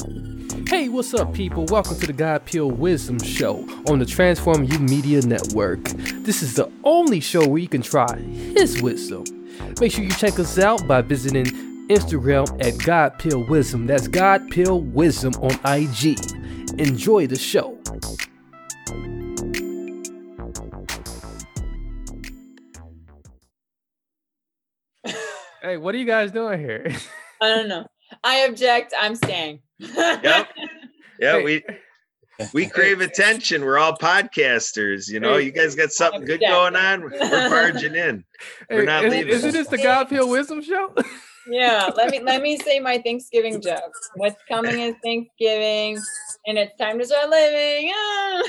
Hey, what's up, people? Welcome to the God Pill Wisdom Show on the Transform You Media Network. This is the only show where you can try His wisdom. Make sure you check us out by visiting Instagram at God Pill Wisdom. That's God Pill Wisdom on IG. Enjoy the show. hey, what are you guys doing here? I don't know. I object. I'm staying. Yep. Yeah, we we crave attention. We're all podcasters, you know. Hey. You guys got something good Yeah. going on. We're barging in. We're not is, leaving. Isn't this the God Pill Wisdom Show? yeah. Let me let me say my Thanksgiving joke. What's coming is Thanksgiving, and it's time to start living. Ah.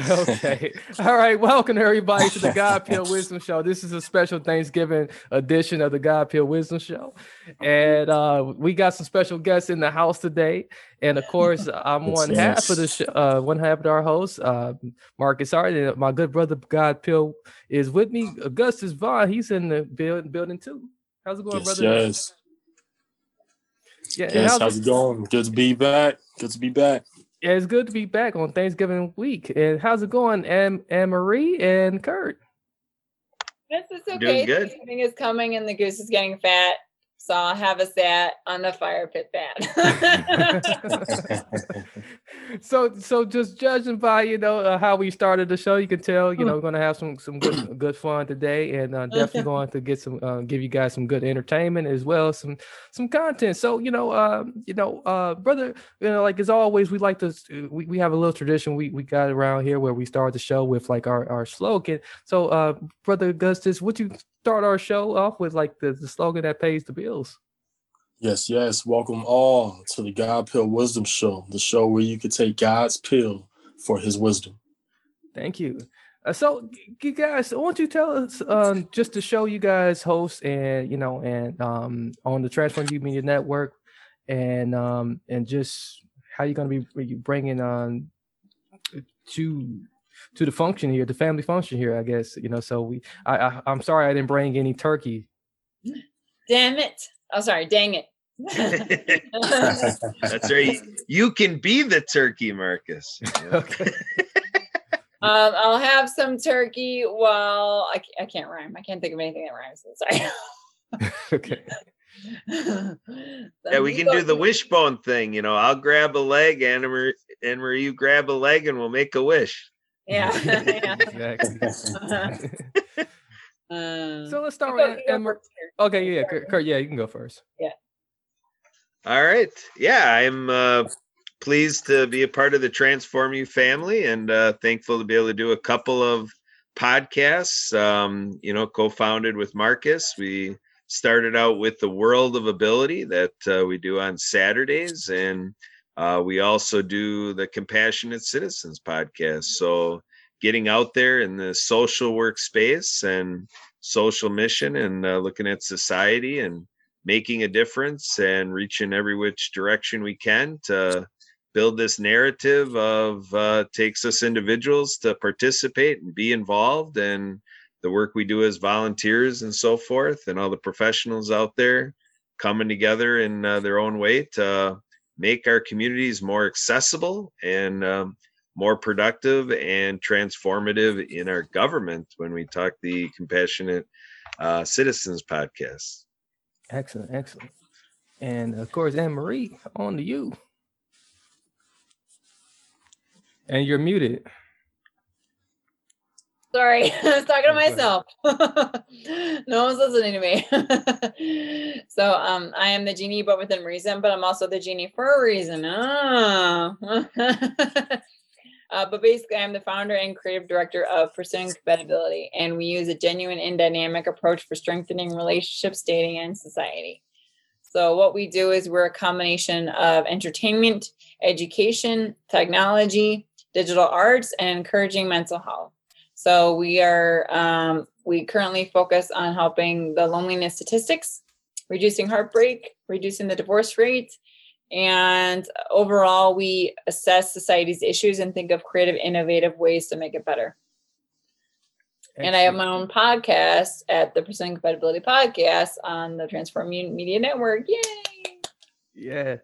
Okay. All right. Welcome everybody to the God Pill Wisdom Show. This is a special Thanksgiving edition of the God Pill Wisdom Show. And uh, we got some special guests in the house today. And of course, I'm one half of the show, uh, one half of our host, uh, Marcus Hart. And my good brother God Pill is with me. Augustus Vaughn, he's in the building building too. How's it going, Yes, brother? yes, Yeah, yes. how's How's it going? Good to be back. Good to be back. Yeah, it's good to be back on Thanksgiving week. And how's it going, Anne, Anne Marie and Kurt? This is Doing okay. good. Thanksgiving is coming, and the goose is getting fat. So I'll have us that on the fire pit fat. so, so just judging by you know uh, how we started the show, you can tell you know we're gonna have some some good good fun today, and uh, definitely going to get some uh, give you guys some good entertainment as well some some content. So you know, uh, you know, uh, brother, you know, like as always, we like to uh, we, we have a little tradition we we got around here where we start the show with like our our slogan. So, uh, brother Augustus, would you start our show off with like the, the slogan that pays the bills? Yes, yes. Welcome all to the God Pill Wisdom Show, the show where you can take God's pill for His wisdom. Thank you. Uh, so, you guys, why don't you tell us um, just to show you guys host and you know and um, on the Transform You Media Network, and um, and just how you're gonna be be bringing on to to the function here, the family function here, I guess you know. So we, I, I I'm sorry I didn't bring any turkey. Damn it. Oh, sorry. Dang it. That's right. You can be the turkey, Marcus. Okay. Um, I'll have some turkey while I, I can't rhyme. I can't think of anything that rhymes. Sorry. okay. Yeah, we can do the wishbone thing. You know, I'll grab a leg, Anna Marie, Anna Marie, you grab a leg, and we'll make a wish. Yeah. yeah. Exactly. Um, so let's start with you Emma. Okay, yeah, Kurt, Kurt, yeah, you can go first. Yeah. All right. Yeah, I'm uh, pleased to be a part of the Transform You family and uh, thankful to be able to do a couple of podcasts. Um, you know, co founded with Marcus. We started out with the World of Ability that uh, we do on Saturdays. And uh, we also do the Compassionate Citizens podcast. So getting out there in the social workspace and social mission and uh, looking at society and making a difference and reaching every which direction we can to build this narrative of uh, takes us individuals to participate and be involved and the work we do as volunteers and so forth and all the professionals out there coming together in uh, their own way to make our communities more accessible and um, more productive and transformative in our government when we talk the compassionate uh, citizens podcast Excellent, excellent. And of course, Anne Marie, on to you. And you're muted. Sorry, I was talking to myself. no one's listening to me. so um, I am the genie, but within reason. But I'm also the genie for a reason. Ah. Uh, but basically, I'm the founder and creative director of Pursuing Compatibility, and we use a genuine and dynamic approach for strengthening relationships, dating, and society. So what we do is we're a combination of entertainment, education, technology, digital arts, and encouraging mental health. So we are um, we currently focus on helping the loneliness statistics, reducing heartbreak, reducing the divorce rate, and overall we assess society's issues and think of creative, innovative ways to make it better. And I have my own podcast at the Pursuing Compatibility Podcast on the Transform Media Network. Yay! Yeah.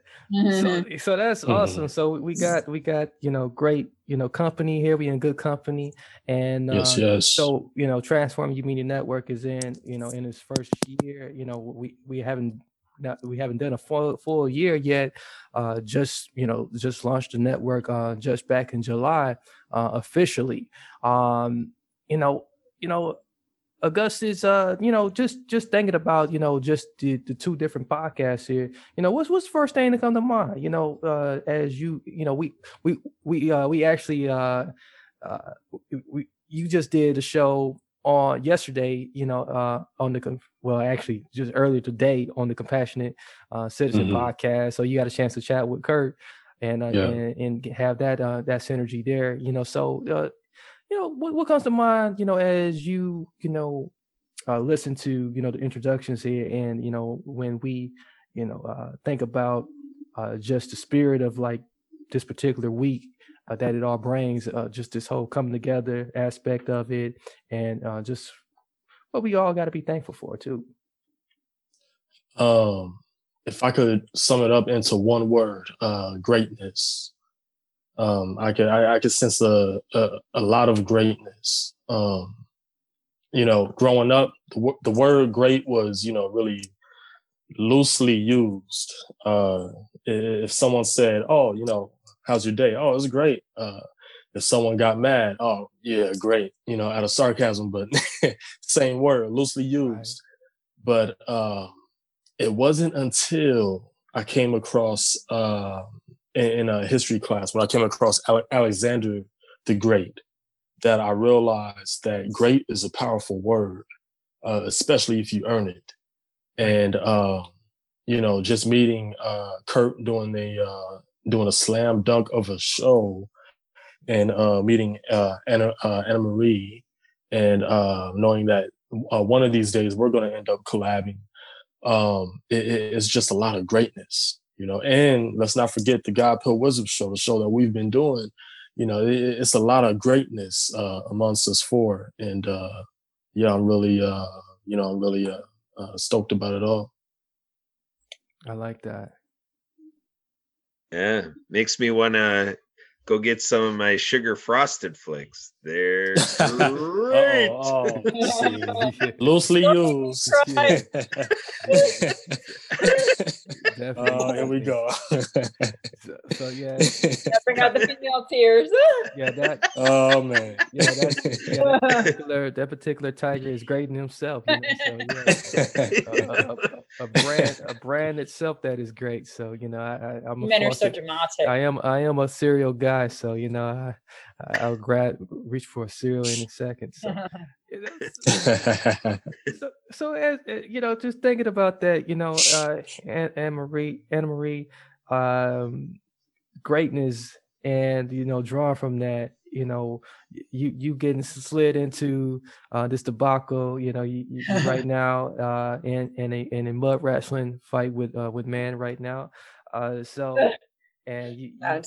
So, so that's Mhm. awesome. So we got we got you know great you know company here. We in good company, and uh, Yes, yes. So you know, Transform You Media Network is in you know in its first year. You know, we we haven't not, we haven't done a full full year yet. Uh, just you know, just launched the network uh, just back in July uh, officially. Um, you know, you know, Augustus, uh, you know, just just thinking about, you know, just the, the two different podcasts here, you know, what's what's the first thing to come to mind? You know, uh, as you, you know, we we we uh we actually uh uh we you just did a show on yesterday, you know, uh on the well actually just earlier today on the Compassionate uh Citizen Mhm. podcast. So you got a chance to chat with Kurt and uh, Yeah. and, and have that uh that synergy there, you know. So uh you know what, what comes to mind you know as you you know uh, listen to you know the introductions here and you know when we you know uh, think about uh, just the spirit of like this particular week uh, that it all brings uh, just this whole coming together aspect of it and uh, just what we all got to be thankful for too Um, if I could sum it up into one word, uh, greatness. Um, I could I, I could sense a, a a lot of greatness. Um, you know, growing up, the, the word "great" was you know really loosely used. Uh, if someone said, "Oh, you know, how's your day?" "Oh, it was great." Uh, if someone got mad, "Oh, yeah, great," you know, out of sarcasm, but same word, loosely used. But uh, it wasn't until I came across uh, in, in a history class when I came across Ale- Alexander the Great that I realized that great is a powerful word, uh, especially if you earn it. And uh, you know, just meeting uh, Kurt doing the uh, doing a slam dunk of a show, and uh, meeting uh, Anna uh, Anna Marie, and uh, knowing that uh, one of these days we're going to end up collabing um, it, it- it's just a lot of greatness, you know. And let's not forget the God Pill Wisdom Show, the show that we've been doing. You know, it, it's a lot of greatness uh, amongst us four, and uh, yeah, I'm really, uh, you know, I'm really uh, uh, stoked about it all. i like that Yeah, makes me want to go get some of my sugar frosted flakes. They're oh, great. Oh, oh, loosely used. Right. Definitely. oh, here we go. so, so yeah Bring out the female tears. yeah that oh man. yeah that, yeah, that particular that particular tiger is great in himself you know, so yeah a, a- a- a brand a brand itself that is great so you know i, I i'm a Men are so dramatic. I am I am a cereal guy, so you know I I- I'll grab reach for a cereal in a second. So you know, so, so as uh, you know, just thinking about that, you know, uh, Anne, Anne Marie, Anna Marie, um, greatness, and you know, drawing from that, you know, you you getting slid into uh, this debacle, you know, you, you you right now uh, in in a in a mud wrestling fight with uh, with man right now, uh, so and you, you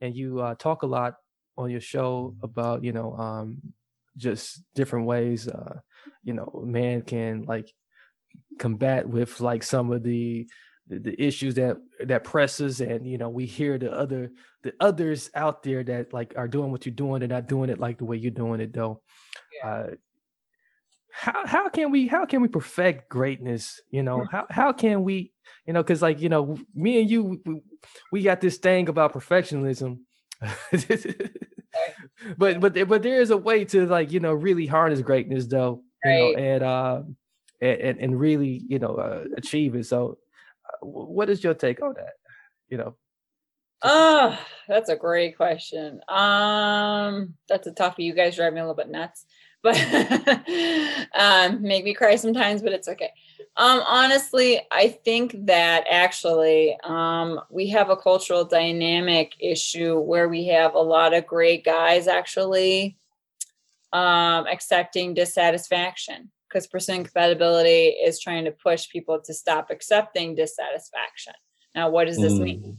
and you uh, talk a lot on your show about you know um just different ways uh you know man can like combat with like some of the the, issues that that presses and you know we hear the other the others out there that like are doing what you're doing and not doing it like the way you're doing it though. Uh how how can we how can we perfect greatness you know? How how can we you know because like you know me and you we, we got this thing about perfectionism but but but there is a way to like you know really harness greatness though you know and uh and, and and really you know uh, achieve it. So uh, what is your take on that? You know Oh, that's a great question. Um, that's a toughie. You guys drive me a little bit nuts, but um, make me cry sometimes, but it's okay. Um, honestly, I think that actually um, we have a cultural dynamic issue where we have a lot of great guys actually um, accepting dissatisfaction because pursuing compatibility is trying to push people to stop accepting dissatisfaction. Now, what does this mm. mean?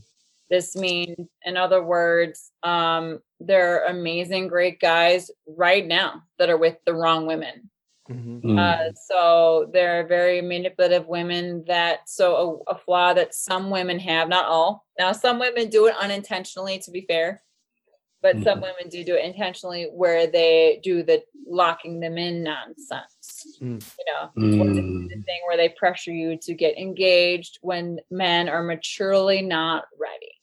This means, in other words, um, there are amazing, great guys right now that are with the wrong women. Mm-hmm. Uh, mm. so there are very manipulative women that, so a, a, flaw that some women have, not all. Now, some women do it unintentionally, to be fair, but mm-hmm. some women do do it intentionally where they do the locking them in nonsense. Mm. You know, mm. the thing where they pressure you to get engaged when men are maturely not ready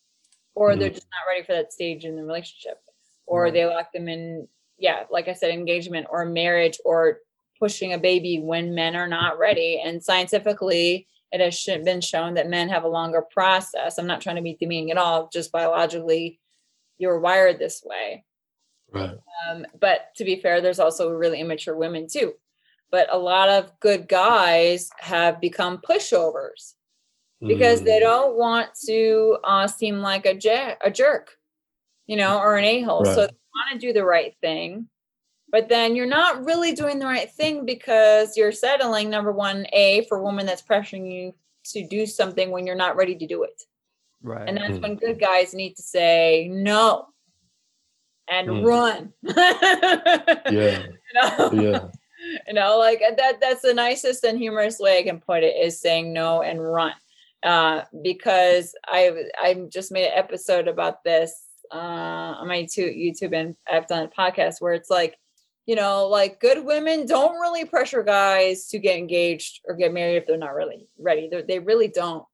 or mm they're just not ready for that stage in the relationship. Or right. they lock them in yeah like i said engagement or marriage or pushing a baby when men are not ready. And scientifically it has been shown that men have a longer process. I'm not trying to be demeaning at all just biologically you're wired this way. Right. Um, but to be fair there's also really immature women too. But a lot of good guys have become pushovers because mm. they don't want to uh, seem like a, jer- a jerk, you know, or an a hole. Right. So they want to do the right thing. But then you're not really doing the right thing because you're settling, number one, A, for a woman that's pressuring you to do something when you're not ready to do it. Right. And that's mm. when good guys need to say no and mm. run. yeah. You know? Yeah. You know, like that that's the nicest and humorous way I can put it is saying no and run uh, because I I just made an episode about this uh, on my YouTube and I've done a podcast where it's like, you know, like good women don't really pressure guys to get engaged or get married if they're not really ready. They're, they really don't.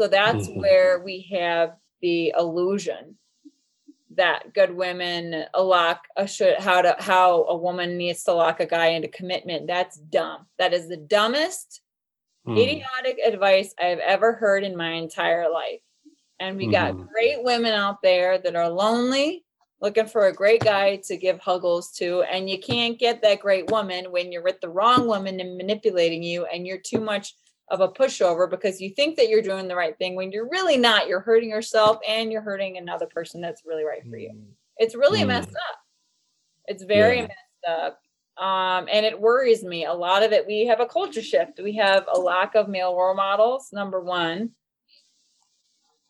So that's mm-hmm. where we have the illusion that good women lock a should how to how a woman needs to lock a guy into commitment. That's dumb. That is the dumbest mm. idiotic advice I've ever heard in my entire life. And we got mm. great women out there that are lonely, looking for a great guy to give huggles to. And you can't get that great woman when you're with the wrong woman and manipulating you, and you're too much of a pushover because you think that you're doing the right thing when you're really not. You're hurting yourself and you're hurting another person that's really right for you. Mm. It's really mm. messed up. It's very yeah. messed up um, and it worries me. A lot of it we have a culture shift. We have a lack of male role models number one.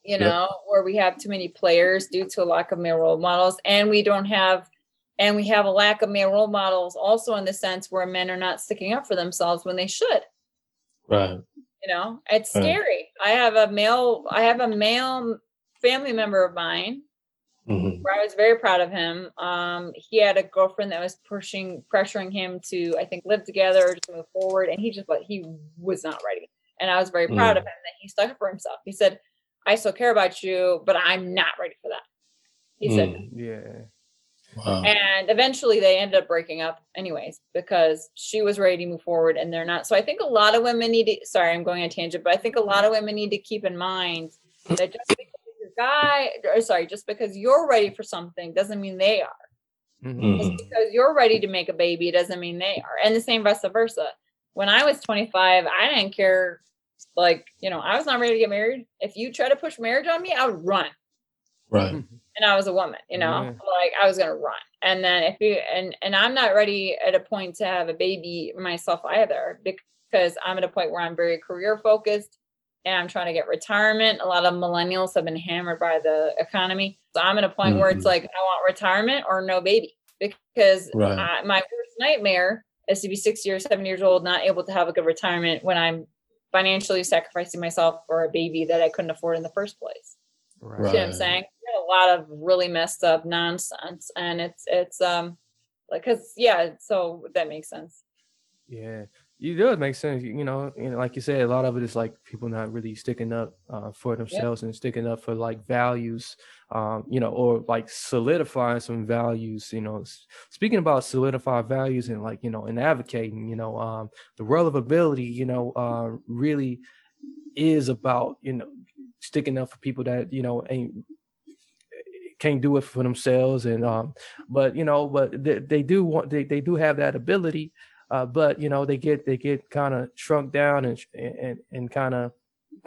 You know yep. where we have too many players due to a lack of male role models and we don't have and we have a lack of male role models also in the sense where men are not sticking up for themselves when they should. Right. You know it's right. scary. I have a male i have a male family member of mine Mm-hmm. Where I was very proud of him. Um, he had a girlfriend that was pushing, pressuring him to, I think, live together, to move forward, and he just, but he was not ready. And I was very proud mm-hmm. of him that he stuck up for himself. He said, "I still care about you, but I'm not ready for that." He mm. said, "Yeah." Wow. And eventually they ended up breaking up anyways because she was ready to move forward and they're not. So I think a lot of women need to sorry, I'm going on tangent, but I think a lot of women need to keep in mind that just because guy, or sorry, just because you're ready for something doesn't mean they are. Mm-hmm. Just because you're ready to make a baby doesn't mean they are. And the same vice versa. When I was 25, I didn't care. Like, you know, I was not ready to get married. If you try to push marriage on me, I would run. Right. And I was a woman, you know, yeah. like I was gonna run. And then if you and and I'm not ready at a point to have a baby myself either because I'm at a point where I'm very career focused and I'm trying to get retirement. A lot of millennials have been hammered by the economy. So I'm at a point mm-hmm. where it's mm-hmm. like, I want retirement or no baby because right. I, my worst nightmare is to be 60 or 70 years old, not able to have a good retirement when I'm financially sacrificing myself for a baby that I couldn't afford in the first place. Right. See what I'm saying? A lot of really messed up nonsense. And it's, it's, um, like, cause yeah, so that makes sense. Yeah. It makes sense. You know, you know, like you said, a lot of it is like people not really sticking up uh, for themselves and sticking up for like values, um, you know, or like solidifying some values. You know, speaking about solidified values and like you know, and advocating, you know, um, the ability, you know, uh, really is about you know sticking up for people that you know ain't can't do it for themselves and um but you know but they, they do want they, they do have that ability uh, but you know they get they get kind of shrunk down and and and kind of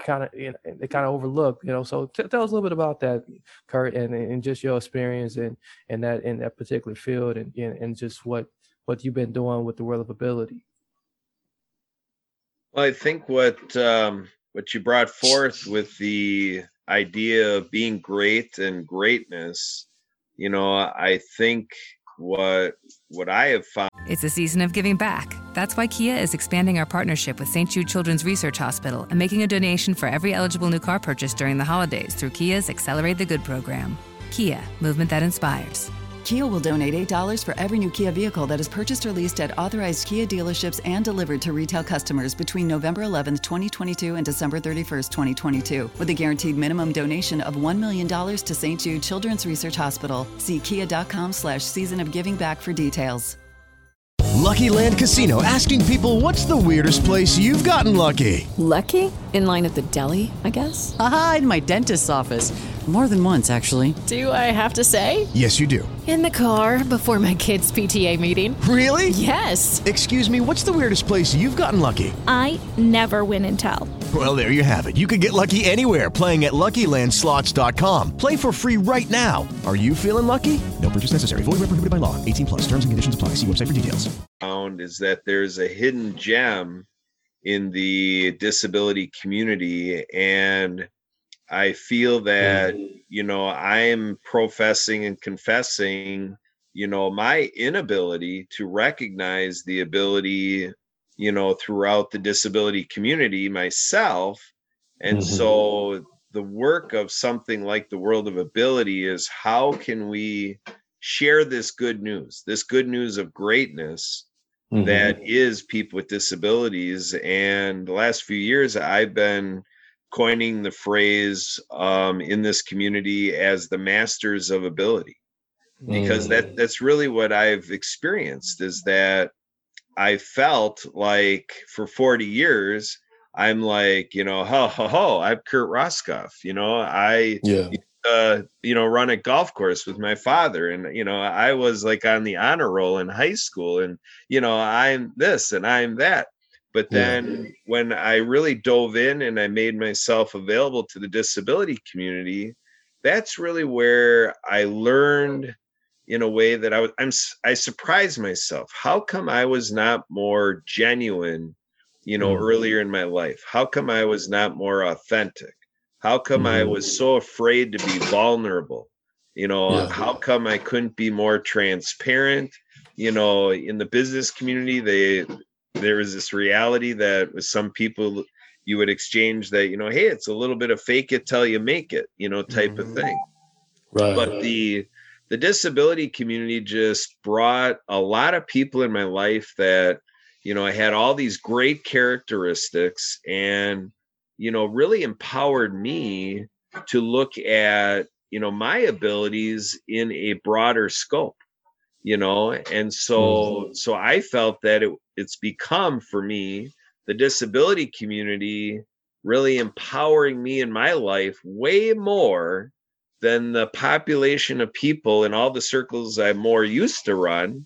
kind of you know, they kind of overlooked you know so t- tell us a little bit about that kurt and, and just your experience and in that in that particular field and and just what what you've been doing with the world of ability. Well i think what um what you brought forth with the idea of being great and greatness you know i think what what i have found. It's a season of giving back. That's why kia is expanding our partnership with st jude children's research hospital and making a donation for every eligible new car purchase during the holidays through kia's accelerate the good program. Kia movement that inspires Kia will donate $8 for every new Kia vehicle that is purchased or leased at authorized Kia dealerships and delivered to retail customers between November 11, 2022 and December 31, 2022, with a guaranteed minimum donation of $1 million to St. Jude Children's Research Hospital. See kia.com slash season of giving back for details. Lucky Land Casino asking people what's the weirdest place you've gotten lucky? Lucky? In line at the deli, I guess? Aha, in my dentist's office. More than once, actually. Do I have to say? Yes, you do. In the car before my kids' PTA meeting. Really? Yes. Excuse me, what's the weirdest place you've gotten lucky? I never win and tell. Well, there you have it. You can get lucky anywhere playing at LuckyLandSlots.com. Play for free right now. Are you feeling lucky? No purchase necessary. Void where prohibited by law. 18 plus. Terms and conditions apply. See website for details. Found is that there's a hidden gem in the disability community and I feel that, you know, I'm professing and confessing, you know, my inability to recognize the ability, you know, throughout the disability community myself. And mm-hmm. so the work of something like the world of ability is how can we share this good news, this good news of greatness mm-hmm. that is people with disabilities. And the last few years, I've been coining the phrase um, in this community as the masters of ability. Because mm. that that's really what i've experienced is that i felt like for 40 years i'm like you know ho ho ho i'm kurt roskoff you know i yeah. uh, you know run a golf course with my father and you know i was like on the honor roll in high school and you know i'm this and i'm that but then yeah. when I really dove in and I made myself available to the disability community, that's really where I learned in a way that I was I'm I surprised myself. How come I was not more genuine, you know, mm. earlier in my life? How come I was not more authentic? How come mm. I was so afraid to be vulnerable? You know, yeah. how come I couldn't be more transparent? You know, in the business community, they there was this reality that with some people you would exchange that you know hey it's a little bit of fake it till you make it you know type mm-hmm. of thing. Right. But the the disability community just brought a lot of people in my life that you know i had all these great characteristics and you know really empowered me to look at you know my abilities in a broader scope you know and so mm-hmm. so i felt that it, it's become for me the disability community really empowering me in my life way more than the population of people in all the circles i'm more used to run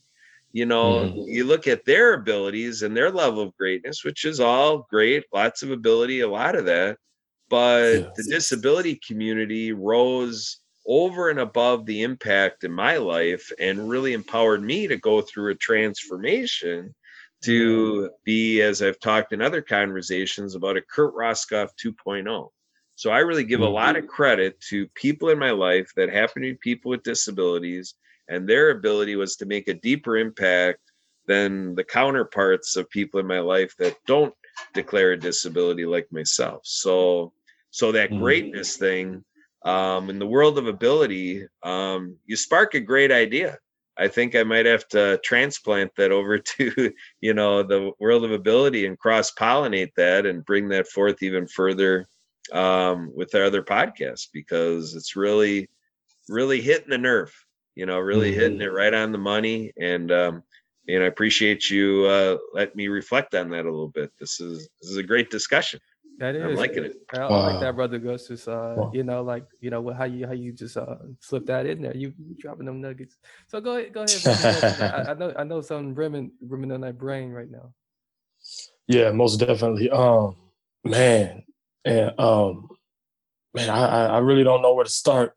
you know mm-hmm. you look at their abilities and their level of greatness which is all great lots of ability a lot of that but yes. the disability community rose over and above the impact in my life and really empowered me to go through a transformation to be, as I've talked in other conversations, about a Kurt Roskoff 2.0. So I really give a lot of credit to people in my life that happen to be people with disabilities, and their ability was to make a deeper impact than the counterparts of people in my life that don't declare a disability like myself. So, so that mm-hmm. greatness thing um, in the world of ability, um, you spark a great idea. I think I might have to transplant that over to, you know, the world of ability and cross pollinate that and bring that forth even further um, with our other podcasts because it's really, really hitting the nerve, you know, really mm-hmm. hitting it right on the money. And, um, and I appreciate you uh, let me reflect on that a little bit. This is this is a great discussion. That is. I'm liking it. I, I Wow. like that, brother Gus. Just uh, Wow. you know, like you know, how you how you just uh slip that in there. You, you dropping them nuggets. So go ahead, go ahead. I, I know I know something brimming brimming on that brain right now. Yeah, most definitely. Um, man, and um, man, I I I really don't know where to start.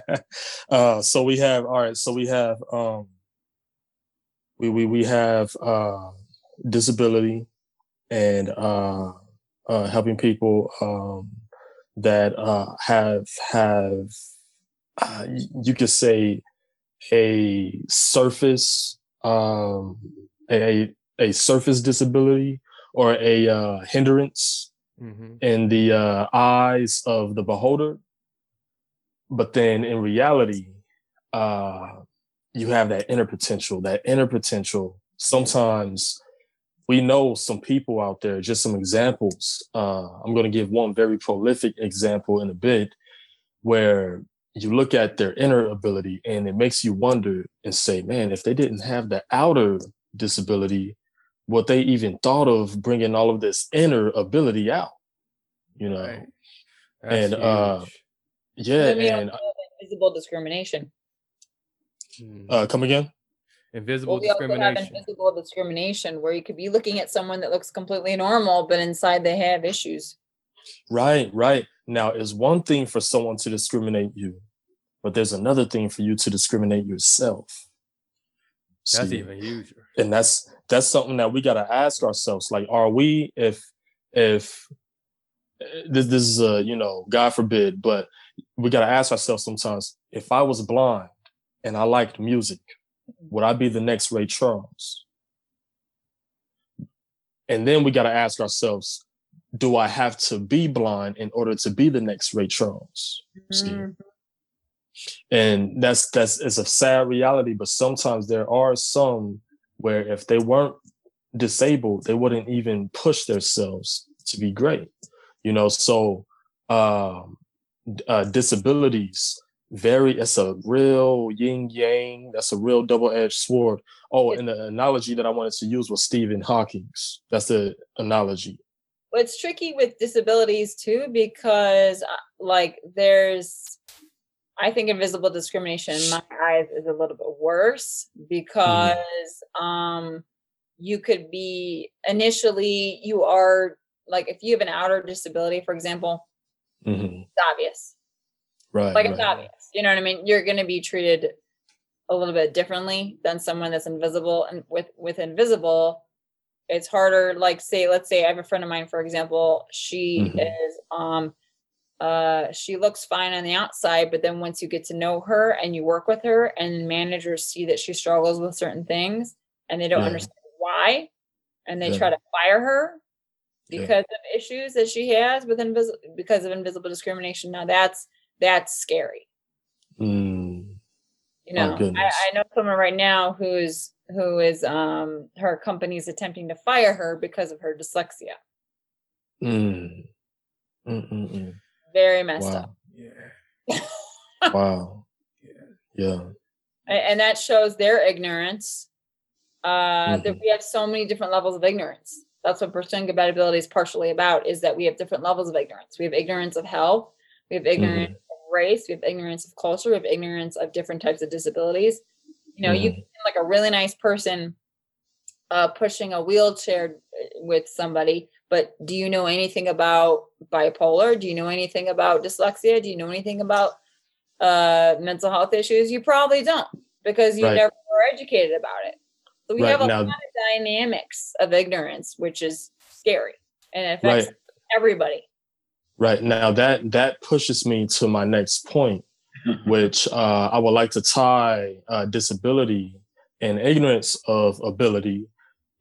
uh, so we have all right. So we have um, we we we have uh, disability and uh, uh, helping people um, that uh, have have uh, you could say a surface um, a a surface disability or a uh, hindrance Mm-hmm. in the uh, eyes of the beholder. But then in reality, uh, you have that inner potential. That inner potential, sometimes we know some people out there, just some examples. Uh, I'm going to give one very prolific example in a bit where you look at their inner ability and it makes you wonder and say, man, if they didn't have the outer disability, what they even thought of bringing all of this inner ability out, you know? Right. and That's uh, yeah, and visible discrimination. Mm. uh, come again? Invisible Well, we also have discrimination. invisible discrimination where you could be looking at someone that looks completely normal, but inside they have issues. Right, right. Now, it's one thing for someone to discriminate you, but there's another thing for you to discriminate yourself. That's See? even huger. and that's that's something that we got to ask ourselves like are we if if eh, this this is a you know god forbid but we got to ask ourselves sometimes if i was blind and i liked music would i be the next ray charles? And then we got to ask ourselves do i have to be blind in order to be the next ray charles? See? Mm, and that's that's it's a sad reality but sometimes there are some where if they weren't disabled they wouldn't even push themselves to be great you know? So um uh disabilities very it's a real yin yang that's a real double-edged sword oh and the analogy that i wanted to use was stephen hawking's that's the analogy Well, it's tricky with disabilities too because, uh, like, there's, I think invisible discrimination in my eyes is a little bit worse because, um, you could be initially you are like if you have an outer disability, for example, Mhm. it's obvious. right like it's right. obvious. You know what I mean? You're going to be treated a little bit differently than someone that's invisible. And with with invisible, it's harder. Like say, let's say I have a friend of mine, for example. She Mhm. is um uh she looks fine on the outside, but then once you get to know her and you work with her, and managers see that she struggles with certain things and they don't Yeah. understand why, and they Yeah. try to fire her Yeah. because of issues that she has with invisible because of invisible discrimination. Now that's that's scary. Mm, You know, I. I know someone right now who's who is um her company's attempting to fire her because of her dyslexia. mm, mm. Very messed wow up. Yeah. wow yeah And that shows their ignorance. Uh that Mhm. we have so many different levels of ignorance. That's what pursuing compatibility is partially about, is that we have different levels of ignorance. We have ignorance of health, we have ignorance of race, we have ignorance of culture, we have ignorance of different types of disabilities. You know, you can like a really nice person uh, pushing a wheelchair uh, with somebody, but do you know anything about bipolar? Do you know anything about dyslexia? Do you know anything about uh, mental health issues? You probably don't because you Right. never were educated about it. So we Right, have a now- lot of dynamics of ignorance, which is scary and it affects Right. everybody. Right now, that that pushes me to my next point, which uh, I would like to tie uh, disability and ignorance of ability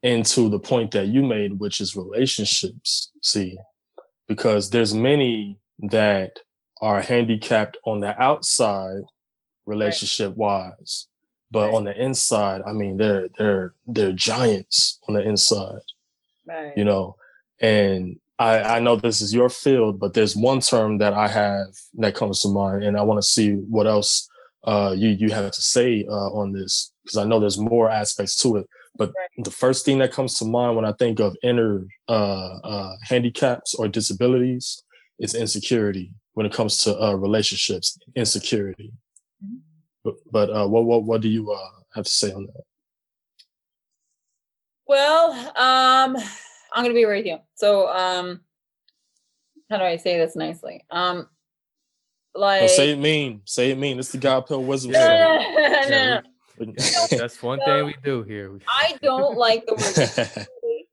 into the point that you made, which is relationships. See, because there's many that are handicapped on the outside, relationship wise, but on the inside, I mean, they're they're they're giants on the inside Right. you know and I, I know this is your field but there's one term that i have that comes to mind and i want to see what else uh, you you have to say uh, on this because i know there's more aspects to it but the first thing that comes to mind when I think of inner uh, uh, handicaps or disabilities is insecurity when it comes to uh, relationships, insecurity. Mm-hmm. But, but uh, what what what do you uh, have to say on that? Well, um, I'm gonna be right here. So, um, how do I say this nicely? Um, like no, say it mean, say it mean. It's the God Pill Wisdom. no, no, no, no. That's one so, thing we do here. I don't like the word disability.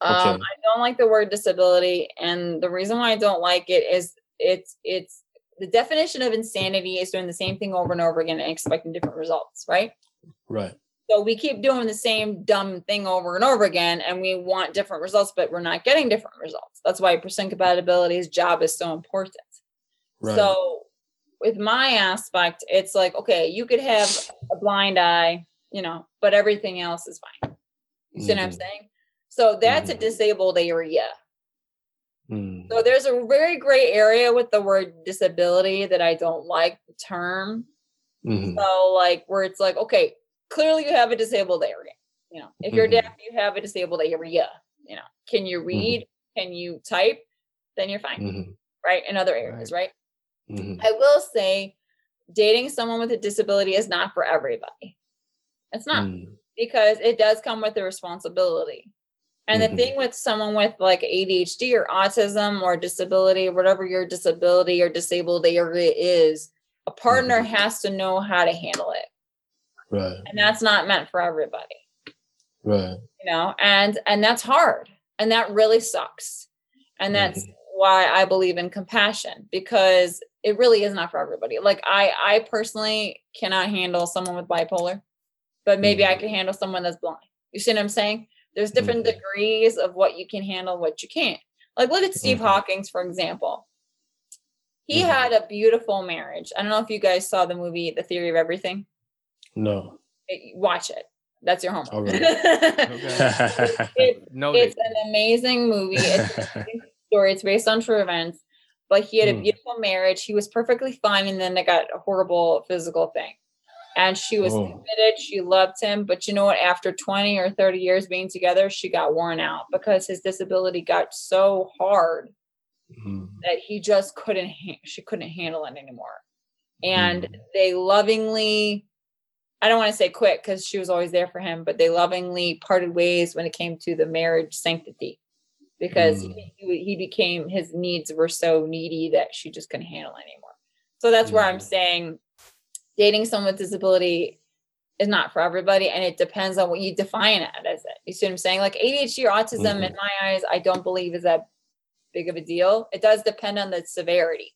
Um, okay. I don't like the word disability, and the reason why I don't like it is it's it's the definition of insanity is doing the same thing over and over again and expecting different results, right? Right. So we keep doing the same dumb thing over and over again, and we want different results, but we're not getting different results. That's why percent compatibility's job is so important. Right. So with my aspect, it's like, okay, you could have a blind eye, you know, but everything else is fine. You see mm-hmm. what I'm mm-hmm. saying? So that's mm-hmm. a disabled area. Mm. So there's a very gray area with the word disability that I don't like the term. Mm-hmm. So like where it's like, okay, clearly you have a disabled area. You know, if you're mm-hmm. deaf, you have a disabled area. You know, can you mm-hmm. read? Mm-hmm. Can you type? Then you're fine. Mm-hmm. Right. In other areas, right? right? Mm-hmm. I will say dating someone with a disability is not for everybody. It's not mm. because it does come with a responsibility. And the thing with someone with like ADHD or autism or disability, whatever your disability or disabled area is, a partner has to know how to handle it Right. And that's not meant for everybody. Right. You know, and and that's hard. And that really sucks. And that's mm-hmm. why I believe in compassion because it really is not for everybody. Like I I personally cannot handle someone with bipolar, but maybe mm-hmm. I can handle someone that's blind. You see what I'm saying? There's different mm-hmm. degrees of what you can handle, what you can't. Like look at Steve mm-hmm. Hawkins, for example. He mm-hmm. had a beautiful marriage. I don't know if you guys saw the movie The Theory of Everything. No. Watch it. That's your homework. Right. it's, it's an amazing movie. It's story. It's based on true events. But he had a hmm. beautiful marriage. He was perfectly fine, and then they got a horrible physical thing. And she was oh. committed. She loved him. But you know what? After 20 or 30 years being together, she got worn out because his disability got so hard mm. that he just couldn't. Ha- she couldn't handle it anymore. And mm. they lovingly I don't want to say quit because she was always there for him, but they lovingly parted ways when it came to the marriage sanctity because mm. he, he, became his needs were so needy that she just couldn't handle anymore. So that's mm. where I'm saying dating someone with disability is not for everybody and it depends on what you define it as it. You see what I'm saying? Like ADHD or autism mm-hmm. in my eyes, I don't believe is that big of a deal. It does depend on the severity.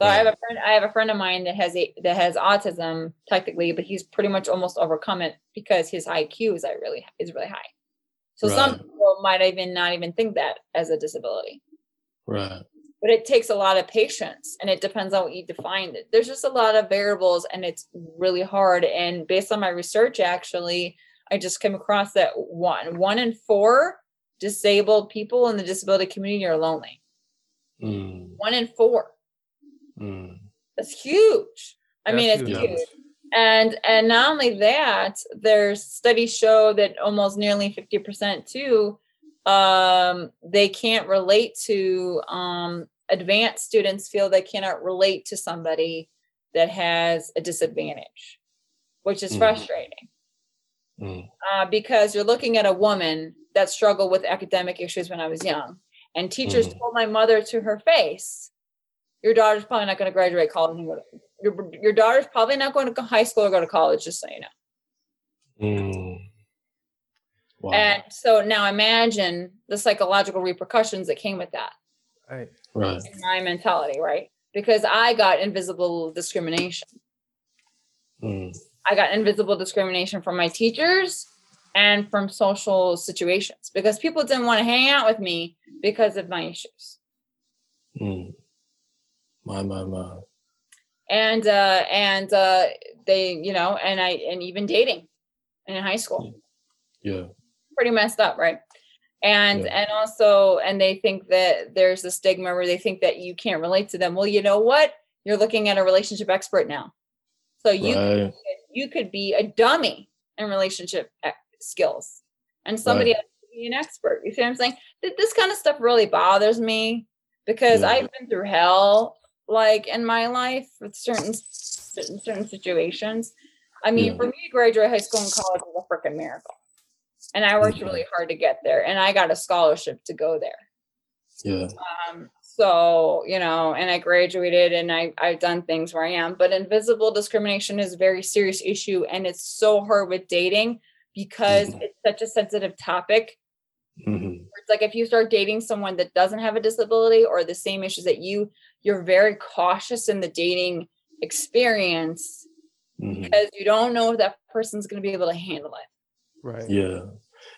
So I have a friend. I have a friend of mine that has a that has autism technically, but he's pretty much almost overcome it because his IQ is really is really high. So right. some people might even not even think that as a disability. Right. But it takes a lot of patience, and it depends on what you define. There's just a lot of variables, and it's really hard. And based on my research, actually, I just came across that one one in four disabled people in the disability community are lonely. Mm. One in four. Mm. That's huge. I That's mean, it's huge. huge. And and not only that, there's studies show that almost nearly 50% too, um, they can't relate to um, advanced students feel they cannot relate to somebody that has a disadvantage, which is mm. frustrating. Mm. Uh, because you're looking at a woman that struggled with academic issues when I was young. And teachers mm. told my mother to her face, your daughter's probably not going to graduate college and go to, your, your daughter's probably not going to high school or go to college, just so you know. Mm. Wow. And so now imagine the psychological repercussions that came with that. Right. Right. My mentality, right? Because I got invisible discrimination. Mm. I got invisible discrimination from my teachers and from social situations because people didn't want to hang out with me because of my issues. Mm. My my my. And uh and uh they, you know, and I and even dating in high school. Yeah. Pretty messed up, right? And yeah. and also and they think that there's a stigma where they think that you can't relate to them. Well, you know what? You're looking at a relationship expert now. So you right. could, you could be a dummy in relationship skills and somebody Right. else be an expert. You see what I'm saying? This kind of stuff really bothers me because Yeah. I've been through hell like in my life with certain certain, situations. I mean, Yeah. for me to graduate high school and college was a freaking miracle. And I worked really hard to get there and I got a scholarship to go there. Yeah. Um, so, you know, and I graduated and I, I've done things where I am, but invisible discrimination is a very serious issue. And it's so hard with dating because Mhm. it's such a sensitive topic. hmm It's like if you start dating someone that doesn't have a disability or the same issues that you, you're very cautious in the dating experience hmm because you don't know if that person's going to be able to handle it. Right. Yeah.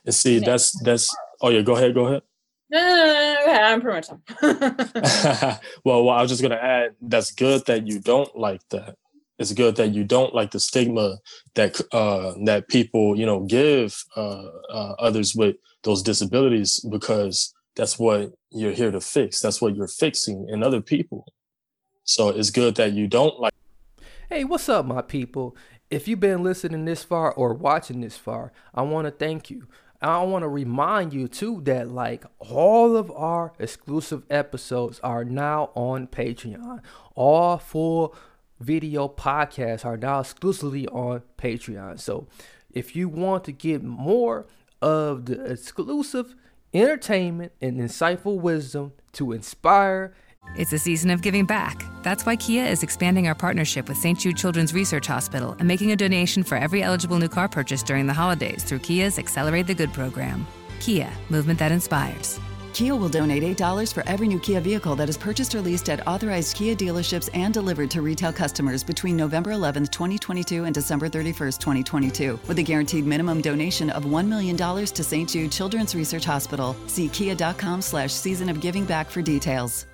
And see, Yeah. that's that's. Oh yeah, go ahead. Go ahead. No, no, no, no, no, go ahead. I'm pretty much done. well, well, I was just gonna add. That's good that you don't like that. It's good that you don't like the stigma that uh, that people you know give uh, uh, others with those disabilities because that's what you're here to fix. That's what you're fixing in other people. So it's good that you don't like. Hey, what's up, my people? If you've been listening this far or watching this far, I want to thank you. I want to remind you too that like all of our exclusive episodes are now on Patreon. All full video podcasts are now exclusively on Patreon. So if you want to get more of the exclusive entertainment and insightful wisdom to inspire It's a season of giving back. That's why Kia is expanding our partnership with St. Jude Children's Research Hospital and making a donation for every eligible new car purchase during the holidays through Kia's Accelerate the Good program. Kia, movement that inspires. Kia will donate $8 for every new Kia vehicle that is purchased or leased at authorized Kia dealerships and delivered to retail customers between November 11th, 2022 and December 31st, 2022, with a guaranteed minimum donation of $1 million to St. Jude Children's Research Hospital. See kia.com slash season of giving back for details.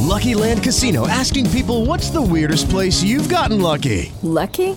Lucky Land Casino asking people what's the weirdest place you've gotten lucky? Lucky?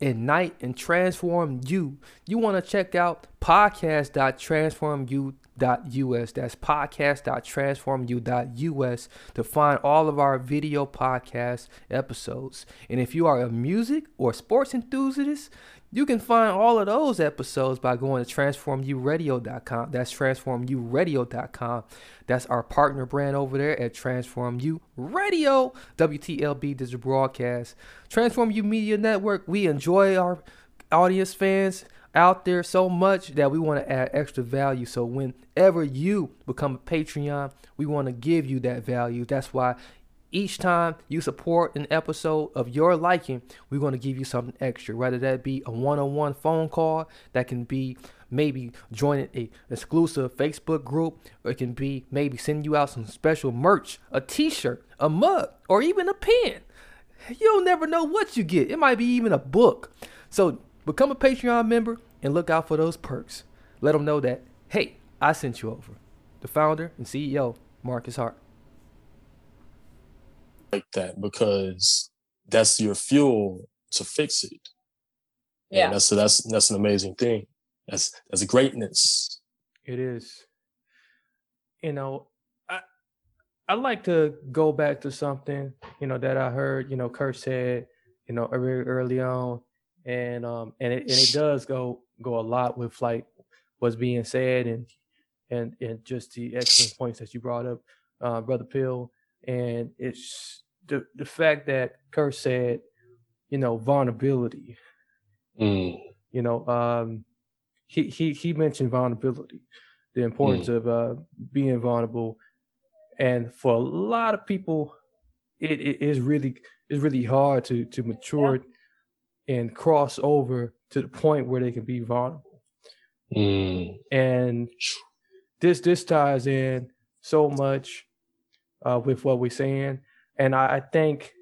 Ignite and transform you. You want to check out podcast.transformu.us. That's podcast.transformu.us to find all of our video podcast episodes. And if you are a music or sports enthusiast, you can find all of those episodes by going to transformuradio.com. That's transformuradio.com. That's our partner brand over there at Transform U Radio, WTLB Digital Broadcast. Transform U Media Network. We enjoy our audience fans out there so much that we want to add extra value. So whenever you become a Patreon, we want to give you that value. That's why each time you support an episode of your liking, we're going to give you something extra. Whether that be a one-on-one phone call, that can be maybe joining a exclusive Facebook group, or it can be maybe sending you out some special merch, a T-shirt, a mug, or even a pen. You'll never know what you get. It might be even a book. So become a Patreon member and look out for those perks. Let them know that hey, I sent you over. The founder and CEO, Marcus Hart. Like that because that's your fuel to fix it. And Yeah. that's that's that's an amazing thing. That's that's greatness. It is. You know, I I like to go back to something, you know, that I heard, you know, Kurt said, you know, very early on. And um and it and it does go go a lot with like what's being said and and and just the excellent points that you brought up, uh, Brother Pill. And it's the the fact that Kurt said, you know, vulnerability. Mm, you know um he he he mentioned vulnerability the importance of uh being vulnerable. And for a lot of people it, it is really it's really hard to to mature and cross over to the point where they can be vulnerable. Mm, and this this ties in so much uh, with what we're saying. And I, I think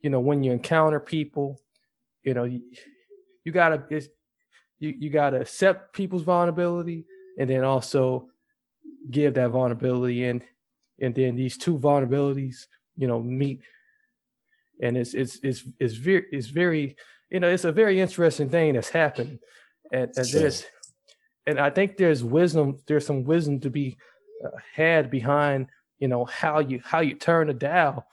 you know when you encounter people you know you, you gotta it's, you, you gotta accept people's vulnerability and then also give that vulnerability. And and then these two vulnerabilities, you know, meet, and it's it's it's it's very it's very you know it's a very interesting thing that's happened, and, and Sure. there's and I think there's wisdom there's some wisdom to be uh, had behind you know how you how you turn the dial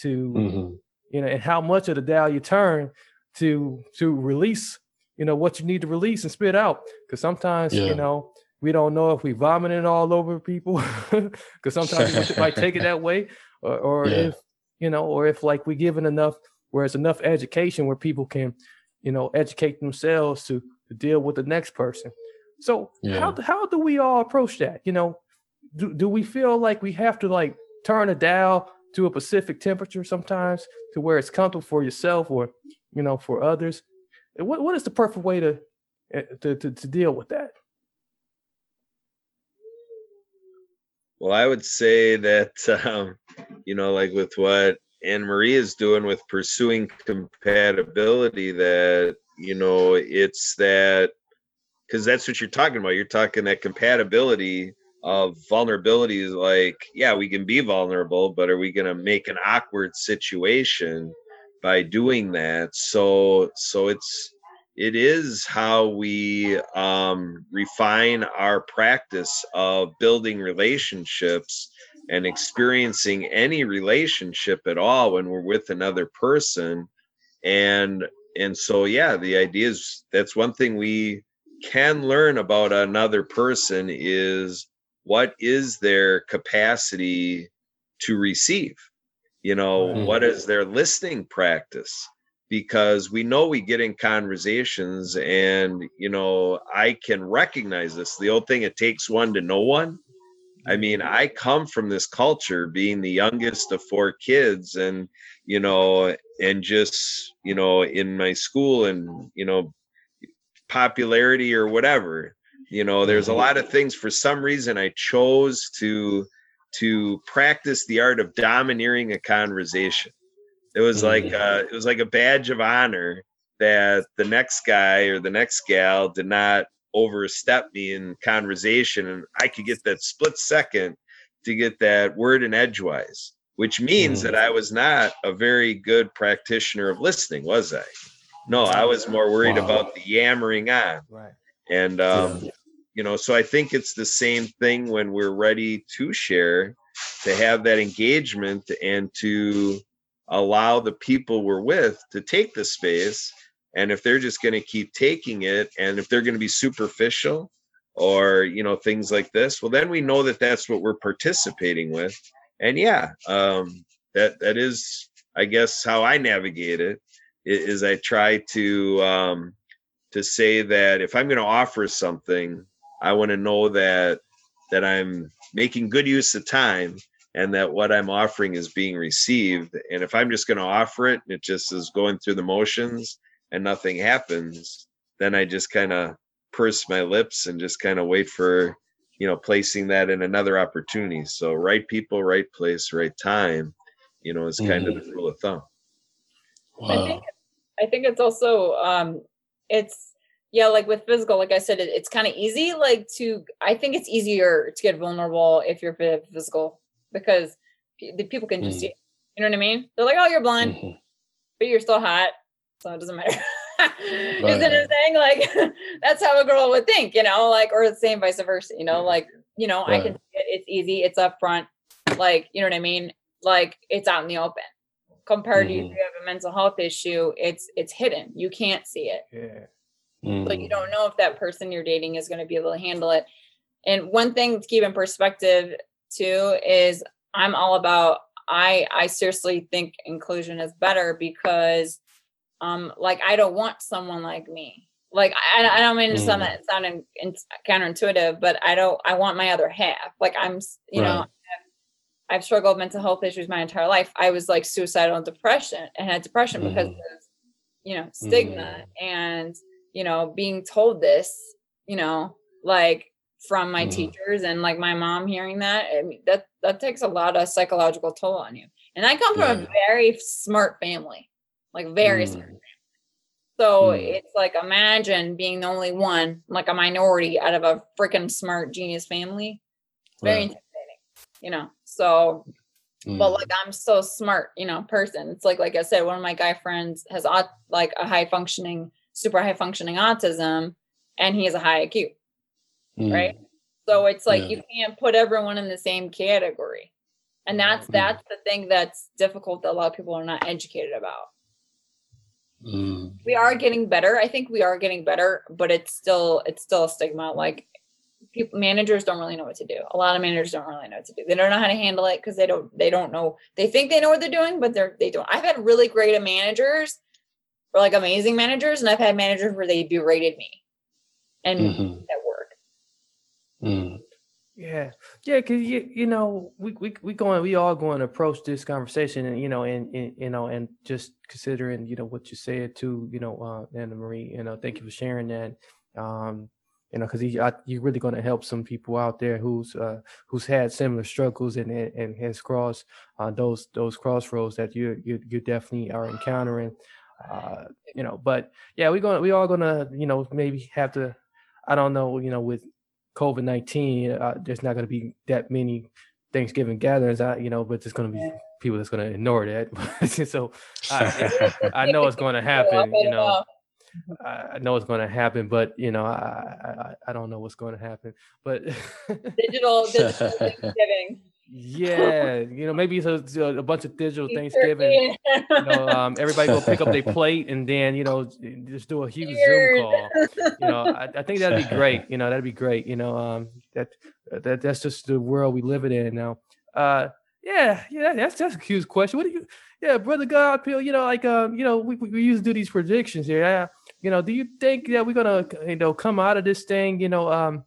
to Mhm. you know and how much of the dial you turn to to release you know what you need to release and spit out because sometimes Yeah. you know we don't know if we vomiting all over people because sometimes we might take it that way or, or Yeah. if you know or if like we given enough where it's enough education where people can you know educate themselves to, to deal with the next person so Yeah. how, how do we all approach that you know do, do we feel like we have to like turn a dial to a specific temperature sometimes to where it's comfortable for yourself or you know for others what, what is the perfect way to, eh, to to to deal with that Well, I would say that um, you know, like with what Anne Marie is doing with pursuing compatibility, that you know, it's that because that's what you're talking about. You're talking that compatibility of vulnerability is like, yeah, we can be vulnerable, but are we going to make an awkward situation by doing that? So, so it's it is how we um, refine our practice of building relationships and experiencing any relationship at all when we're with another person and and so yeah the idea is that's one thing we can learn about another person is what is their capacity to receive? You know mm-hmm. what is their listening practice? Because we know we get in conversations and you know i can recognize this. The old thing it takes one to know one. I mm-hmm. mean i come from this culture being the youngest of four kids and you know and just you know in my school and you know popularity or whatever you know there's a lot of things. For some reason i chose to to practice the art of domineering a conversation. It was like uh, it was like a badge of honor that the next guy or the next gal did not overstep me in conversation, and I could get that split second to get that word in edgewise, which means that I was not a very good practitioner of listening, was I? No, I was more worried Wow. about the yammering on. right. And um, you know, so I think it's the same thing when we're ready to share, to have that engagement and to allow the people we're with to take the space. And if they're just going to keep taking it, and if they're going to be superficial or you know things like this, well, then we know that that's what we're participating with. And yeah, um, that that is, I guess, how I navigate it is i- try to um, to say that if I'm going to offer something, I want to know that that I'm making good use of time and that what I'm offering is being received. And if I'm just going to offer it and it just is going through the motions and nothing happens, then I just kind of purse my lips and just kind of wait for, you know, placing that in another opportunity. So right people, right place, right time, you know, is kind of the rule of thumb. I think I think it's also um it's yeah, like with physical, like I said, it, it's kind of easy. Like to, I think it's easier to get vulnerable if you're physical because the people can just Mm. see. it. You know what I mean? They're like, "Oh, you're blind, mm-hmm. but you're still hot, so it doesn't matter." you know what I'm saying? Like that's how a girl would think, you know, like or the same vice versa. You know, mm-hmm. like you know, I can. See it, It's easy. It's up front. Like you know what I mean? Like it's out in the open. Compared to mm-hmm. if you have a mental health issue, it's it's hidden. You can't see it yeah Mm. so you don't know if that person you're dating is going to be able to handle it. And one thing to keep in perspective too is I'm all about I I seriously think inclusion is better because um like I don't want someone like me. Like I, I don't mean to sound Mm. that sound in, in, counterintuitive, but I don't I want my other half. Like I'm you know Right. I've struggled with mental health issues my entire life. I was like suicidal and depression and had depression because Mhm. of you know stigma and you know being told this you know like from my Mhm. teachers and like my mom hearing that I mean, that that takes a lot of psychological toll on you and i come from a very smart family like very Mm. smart so Mm. it's like imagine being the only one like a minority out of a freaking smart genius family very Right. intimidating you know. So, Mm. but like I'm so smart, you know, person. It's like like I said, one of my guy friends has like a high functioning, super high functioning autism, and he has a high IQ, Mm. right? So it's like Yeah. you can't put everyone in the same category, and that's Mm. that's the thing that's difficult that a lot of people are not educated about. Mm. We are getting better. I think we are getting better, but it's still it's still a stigma. Like people managers don't really know what to do. A lot of managers don't really know what to do. They don't know how to handle it because they don't they don't know. They think they know what they're doing, but they're they don't. I've had really great managers or like amazing managers, and I've had managers where they berated me and Mhm. at work. Mm. Yeah, yeah, cause you you know we we we going we all going to approach this conversation and you know and, and you know and just considering you know what you said too you know uh Anna Marie you know thank you for sharing that um you know because you're really going to help some people out there who's uh who's had similar struggles and and, and has crossed uh those those crossroads that you you you definitely are encountering uh you know but yeah we're going to we all gonna you know maybe have to I don't know you know with COVID nineteen, uh, there's not going to be that many Thanksgiving gatherings. I, you know, but there's going to be people that's going to ignore that. so I, I know it's going to happen. You know, I I know it's going to happen, but you know, I, I I don't know what's going to happen. But Digital, digital Thanksgiving. Yeah, you know, maybe it's a, a bunch of digital Thanksgiving. egg. You know, um, everybody go pick up their plate and then you know just do a huge Cheers. Zoom call. You know, I, I think that'd be great. You know, that'd be great. You know, um, that that that's just the world we live in now. Uh, yeah, yeah, that's that's a huge question. What do you? Yeah, brother God, Pill, you know, like um, you know, we, we we used to do these predictions here. Yeah, you know, do you think that we're gonna you know come out of this thing, you know, um,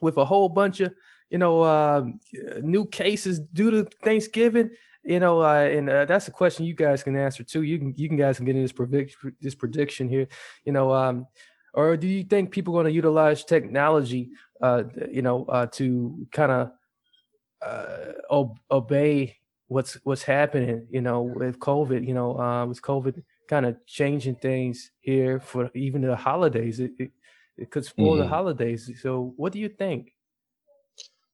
with a whole bunch of you know um, new cases due to Thanksgiving? You know, uh, and uh, that's a question you guys can answer too. You can you can guys can get in this prediction this prediction here. You know, um, or do you think people are going to utilize technology, uh, you know, uh, to kind of uh, ob- obey what's what's happening? You know, with COVID, you know, uh, with COVID kind of changing things here for even the holidays. It it, it could spoil the Mhm. holidays. So, what do you think?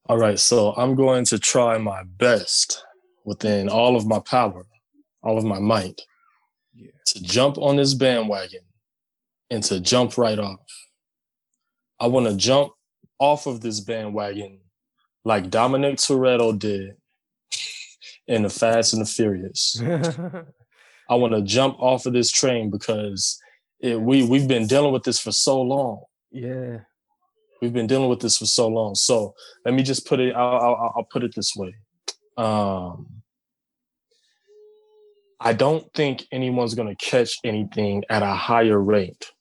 All right, so I'm going to try my best within all of my power, all of my might, to jump on this bandwagon and to jump right off. I want to jump off of this bandwagon like Dominic Toretto did in The Fast and the Furious. I want to jump off of this train because it, we we've been dealing with this for so long. yeah. We've been dealing with this for so long. So let me just put it. I'll, I'll, I'll put it this way. Um, I don't think anyone's going to catch anything at a higher rate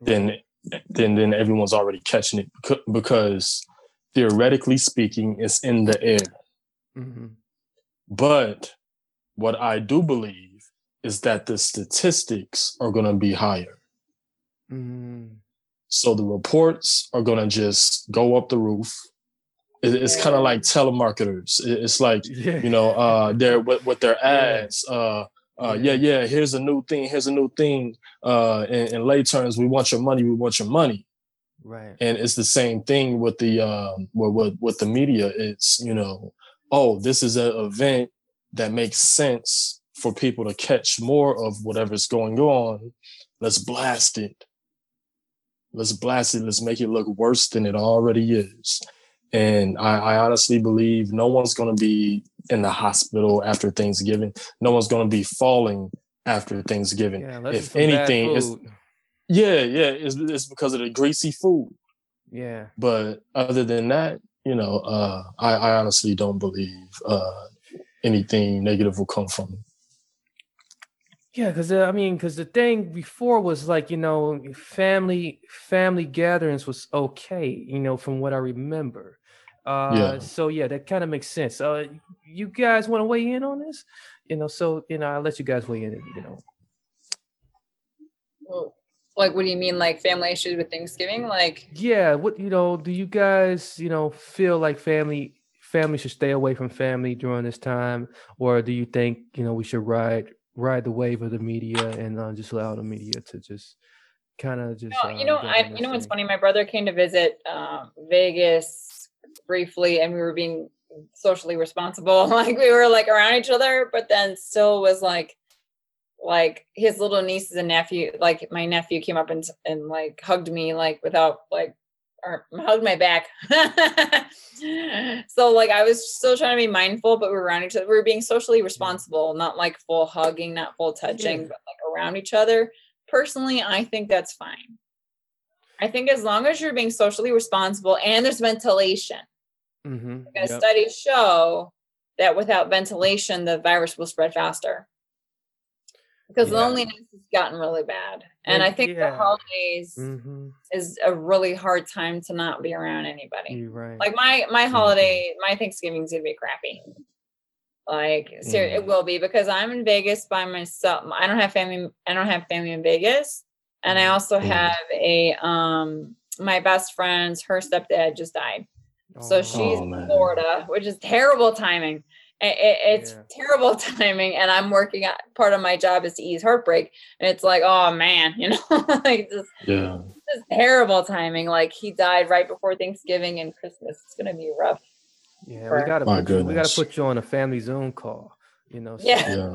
than than than everyone's already catching it because theoretically speaking, it's in the air. Mhm. But what I do believe is that the statistics are going to be higher. Mm. So the reports are gonna just go up the roof. It- It's kind of like telemarketers. It- It's like Yeah. you know, uh, they're with, with their ads. Uh, uh, yeah, yeah. Here's a new thing. Here's a new thing. Uh, in, in lay terms, we want your money. We want your money. Right. And it's the same thing with the um, with, with with the media. It's you know, oh, this is an event that makes sense for people to catch more of whatever's going on. Let's blast it. Let's blast it. Let's make it look worse than it already is. And I, I honestly believe no one's going to be in the hospital after Thanksgiving. No one's going to be falling after Thanksgiving. Yeah, if anything, it's yeah, yeah, it's, it's because of the greasy food. Yeah. But other than that, you know, uh, I, I honestly don't believe uh, anything negative will come from it. Yeah, because uh, I mean, because the thing before was like you know, family family gatherings was okay, you know, from what I remember. Uh, Yeah. So yeah, that kind of makes sense. Uh, you guys want to weigh in on this? You know, so you know, I'll let you guys weigh in. You know, Well, like, what do you mean, like family issues with Thanksgiving? Like, yeah. What you know? Do you guys you know feel like family family should stay away from family during this time, or do you think you know we should ride ride the wave of the media and uh, just allow the media to just kind of just no, uh, you know, go I, you know what's funny? My brother came to visit um, Vegas briefly, and we were being socially responsible. Like we were like around each other, but then still was like like his little nieces and nephew, like my nephew came up and and like hugged me like without like or hugged my back. so like I was still trying to be mindful, but we were around each other. We were being socially responsible, not like full hugging, not full touching, Yeah. but like around each other. Personally, I think that's fine. I think as long as you're being socially responsible and there's ventilation. Mm-hmm. Because studies show that without ventilation, the virus will spread faster. Because Yeah. loneliness has gotten really bad. And I think yeah. the holidays Mm-hmm. is a really hard time to not be around anybody. You're right. Like my my holiday, my Thanksgiving's gonna be crappy. Like ser- it will be because I'm in Vegas by myself. I don't have family. I don't have family in Vegas, and I also have a um my best friend's her stepdad just died, so she's Oh, in. Florida, which is terrible timing. I- I- it's terrible timing, and I'm working. At, part of my job is to ease heartbreak, and it's like, oh man, you know, like just Yeah. this terrible timing. Like he died right before Thanksgiving and Christmas. It's gonna be rough. Yeah, for- we gotta My put you, we gotta put you on a family Zoom call. You know. so, Yeah. Yeah.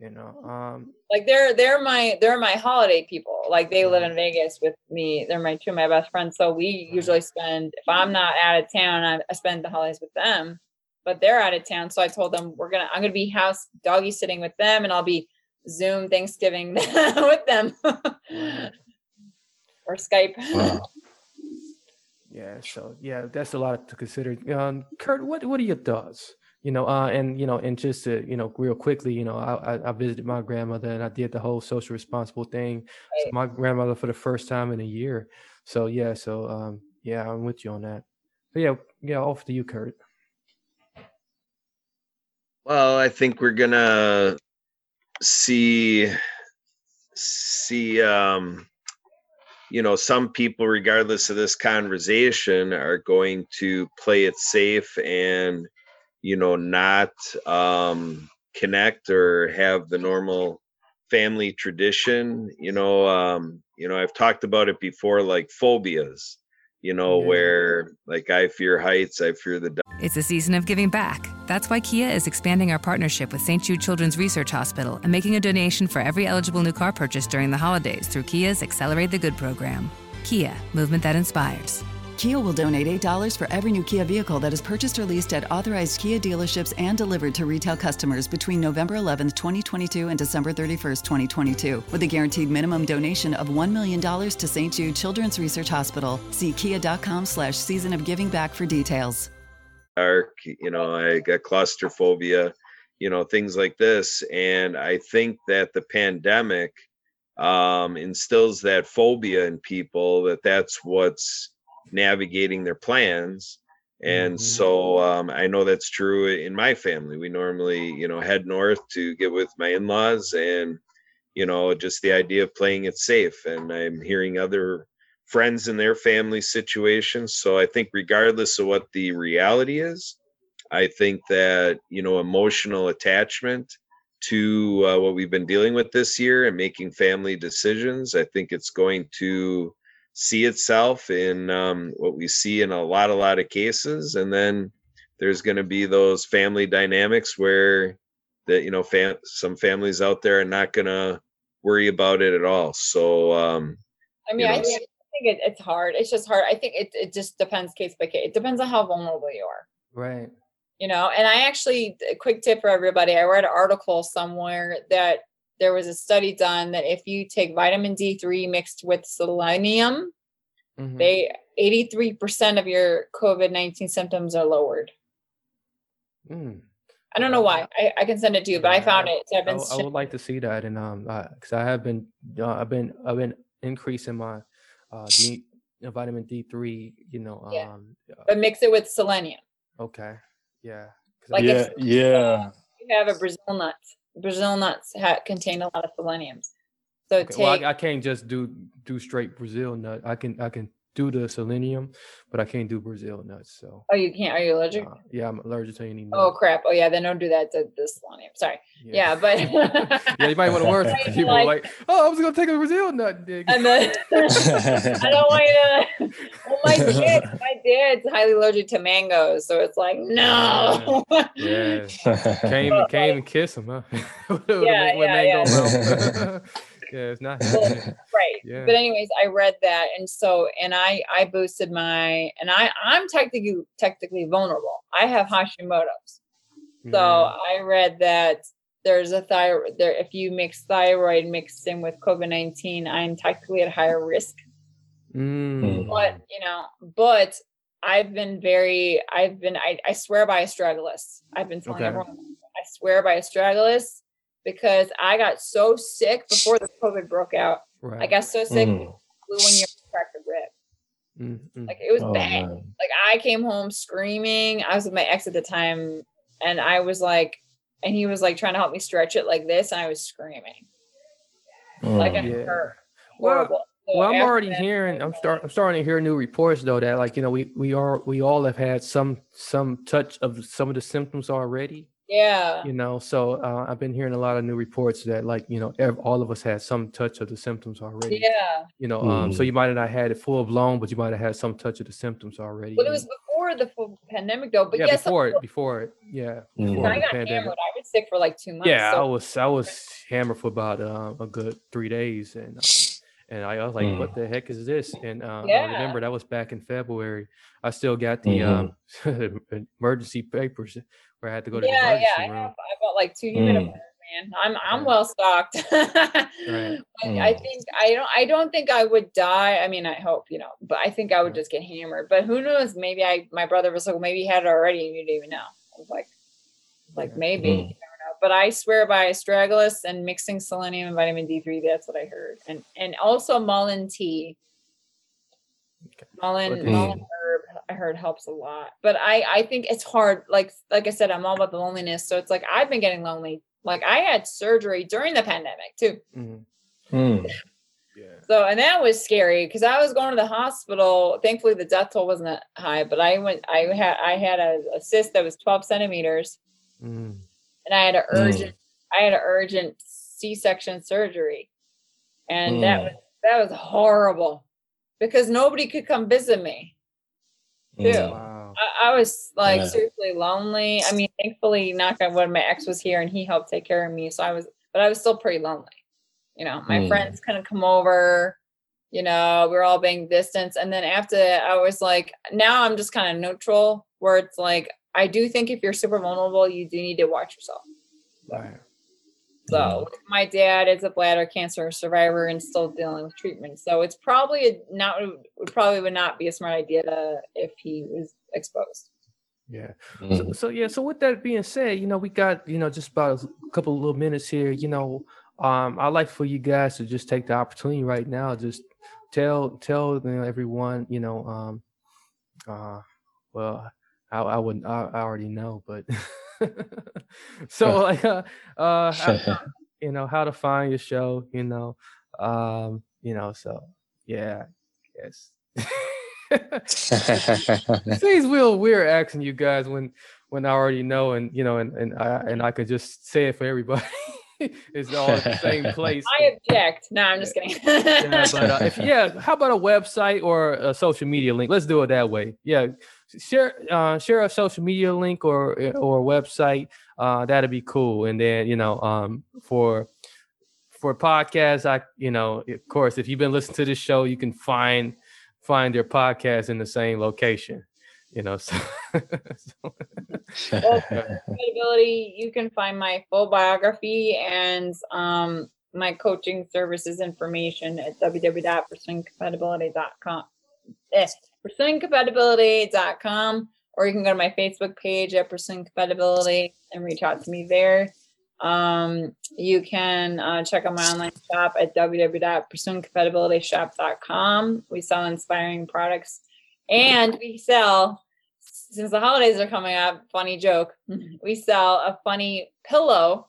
You know. Um. Like they're they're my they're my holiday people. Like they live in Vegas with me. They're my two of my best friends. So we usually spend if I'm not out of town, I, I spend the holidays with them. But they're out of town, so I told them we're gonna I'm gonna be house doggy sitting with them, and I'll be Zoom Thanksgiving with them or Skype. Wow. Yeah. So yeah, that's a lot to consider. Um, Kurt, what what are your thoughts? You know, uh, and you know, and just to you know, real quickly, you know, I I, I visited my grandmother and I did the whole social responsible thing. So my grandmother for the first time in a year. So yeah, so um, yeah, I'm with you on that. But yeah, yeah, off to you, Kurt. Well, I think we're gonna see see um you know some people regardless of this conversation are going to play it safe and you know not um connect or have the normal family tradition you know um you know i've talked about it before like phobias you know Yeah. where like i fear heights i fear the It's a season of giving back. That's why Kia is expanding our partnership with St. Jude Children's Research Hospital and making a donation for every eligible new car purchase during the holidays through Kia's Accelerate the Good program. Kia, movement that inspires. Kia will donate $8 for every new Kia vehicle that is purchased or leased at authorized Kia dealerships and delivered to retail customers between November 11th, 2022 and December 31st, 2022, with a guaranteed minimum donation of $1 million to St. Jude Children's Research Hospital. See kia.com slash season of giving back for details. dark you know i got claustrophobia you know things like this and i think that the pandemic um instills that phobia in people that that's what's navigating their plans. And so um i know that's true in my family. We normally you know head north to get with my in-laws and you know just the idea of playing it safe. And i'm hearing other friends in their family situations so i think regardless of what the reality is i think that you know emotional attachment to uh, what we've been dealing with this year and making family decisions i think it's going to see itself in um, what we see in a lot a lot of cases and then there's going to be those family dynamics where that you know fam- some families out there are not going to worry about it at all so um I mean, you I know, think, I think it, it's hard. It's just hard. I think it, it just depends case by case. It depends on how vulnerable you are, Right. you know. And I actually, a quick tip for everybody I read an article somewhere that there was a study done that if you take vitamin D3 mixed with selenium, Mhm. they 83% of your COVID 19 symptoms are lowered. Mm. I don't know why. I, I can send it to you, but I found it. So I've I, been would like to see that, and um, because I have been, uh, I've been, I've been increasing my, uh, D, uh, vitamin D three. You know, Yeah. um, but mix it with selenium. okay, yeah, 'cause Like I- if yeah. you have a Brazil nut, Brazil nuts ha- contain a lot of seleniums. So Okay, well, I, I can't just do do straight Brazil nut. I can I can do the selenium, but I can't do Brazil nuts. So Oh, you can't. Are you allergic? yeah, I'm allergic to any nut. oh crap! Oh yeah, then don't do that to the selenium. Sorry. Yeah, but yeah, you might want to work. People like- like, oh, I was gonna take a Brazil nut. Dig. and then I don't want you to. Oh my dad, my dad's highly allergic to mangoes, so it's like no. Yeah. Can't even can't kiss him, huh? Yeah, yeah, yeah. Yeah, it's not happening. right Yeah. but anyways i read that and so and i i boosted my and i i'm technically technically vulnerable i have hashimoto's so i read that there's a thyroid there if you mix thyroid mixed in with covid-19 i'm technically at higher risk Mm. but you know but i've been very i've been i, I swear by astragalus i've been telling Okay. everyone i swear by astragalus because i got so sick before the covid broke out i got so sick Mm. flu one year cracked a rib Mm, mm. like it was Oh, bad. man. Like I came home screaming. I was with my ex at the time, and I was like, and he was like trying to help me stretch it like this, and I was screaming. Like it Mm. Yeah. hurt. Well, So Well, I'm already that- hearing. I'm start. I'm starting to hear new reports though that like you know we we are we all have had some some touch of some of the symptoms already. Yeah. You know, so uh, I've been hearing a lot of new reports that like you know ev- all of us had some touch of the symptoms already. Yeah. You know, um, so Mhm. you might have not had it full blown, but you might have had some touch of the symptoms already. Well, it and- was before the full pandemic though. But yeah, yes, before it, before it, yeah, Mhm. before I the got pandemic. hammered. I was sick for like two months. Yeah, I was I was hammered for about um, a good three days, and uh, and I was like, Mm. "What the heck is this?" And uh, I Yeah. remember that was back in February. I still got the um, emergency papers where I had to go to the yeah, emergency yeah. I, room. have, I bought like two humidifiers, man. I'm I'm Okay. well stocked. Right. I, I think I don't I don't think I would die. I mean, I hope you know, but I think I would just get hammered. But who knows? Maybe I my brother was like, maybe he had it already and you didn't even know. I was like, like maybe Mm. you never know. But I swear by astragalus and mixing selenium and vitamin D3. That's what I heard, and and also mullein tea. Mullein, Okay. mullein herb, I heard helps a lot. But I I think it's hard. Like like I said, I'm all about the loneliness. So it's like I've been getting lonely. Like I had surgery during the pandemic too. Mhm. Mm. Yeah. So, and that was scary because I was going to the hospital. Thankfully, the death toll wasn't that high, but I went, I had, I had a, a cyst that was 12 centimeters Mm. and I had an Mm. urgent, I had an urgent C-section surgery. And that Mm. was, that was horrible because nobody could come visit me. Too. Wow. I, I was like Yeah. seriously lonely. I mean, thankfully, knock on wood, my ex was here and he helped take care of me. So I was, but I was still pretty lonely. You know, my Mm. friends couldn't come over. You know, we were all being distance. And then after that, I was like, now I'm just kind of neutral, where it's like, I do think if you're super vulnerable, you do need to watch yourself. Right. So my dad is a bladder cancer survivor and still dealing with treatment. So it's probably a, not would probably would not be a smart idea to, if he was exposed. Yeah. So, Mm. so yeah. So with that being said, you know, we got you know just about a couple of little minutes here. You know, um, I'd like for you guys to just take the opportunity right now, just tell tell you know, everyone, you know, um, uh, well, I, I wouldn't, I, I already know, but so like, uh, uh, you know, how to find your show, you know, um, you know, so yeah, yes. Real weird asking you guys when when I already know and you know and and I and I could just say it for everybody. it's all at the same place. I object. No, I'm just kidding. yeah, but uh, if yeah, how about a website or a social media link? Let's do it that way. Yeah, share uh, share a social media link or or a website. Uh, that'd be cool. And then you know, um, for for podcasts, I you know, of course, if you've been listening to this show, you can find find their podcast in the same location. You know, so, well, compatibility, you can find my full biography and um, my coaching services information at www.pursuingcompatibility.com. Eh, pursuingcompatibility.com, or you can go to my Facebook page at Pursuing Compatibility and reach out to me there. Um, you can uh, check out my online shop at www.pursuingcompatibilityshop.com. We sell inspiring products and we sell since the holidays are coming up, funny joke. We sell a funny pillow.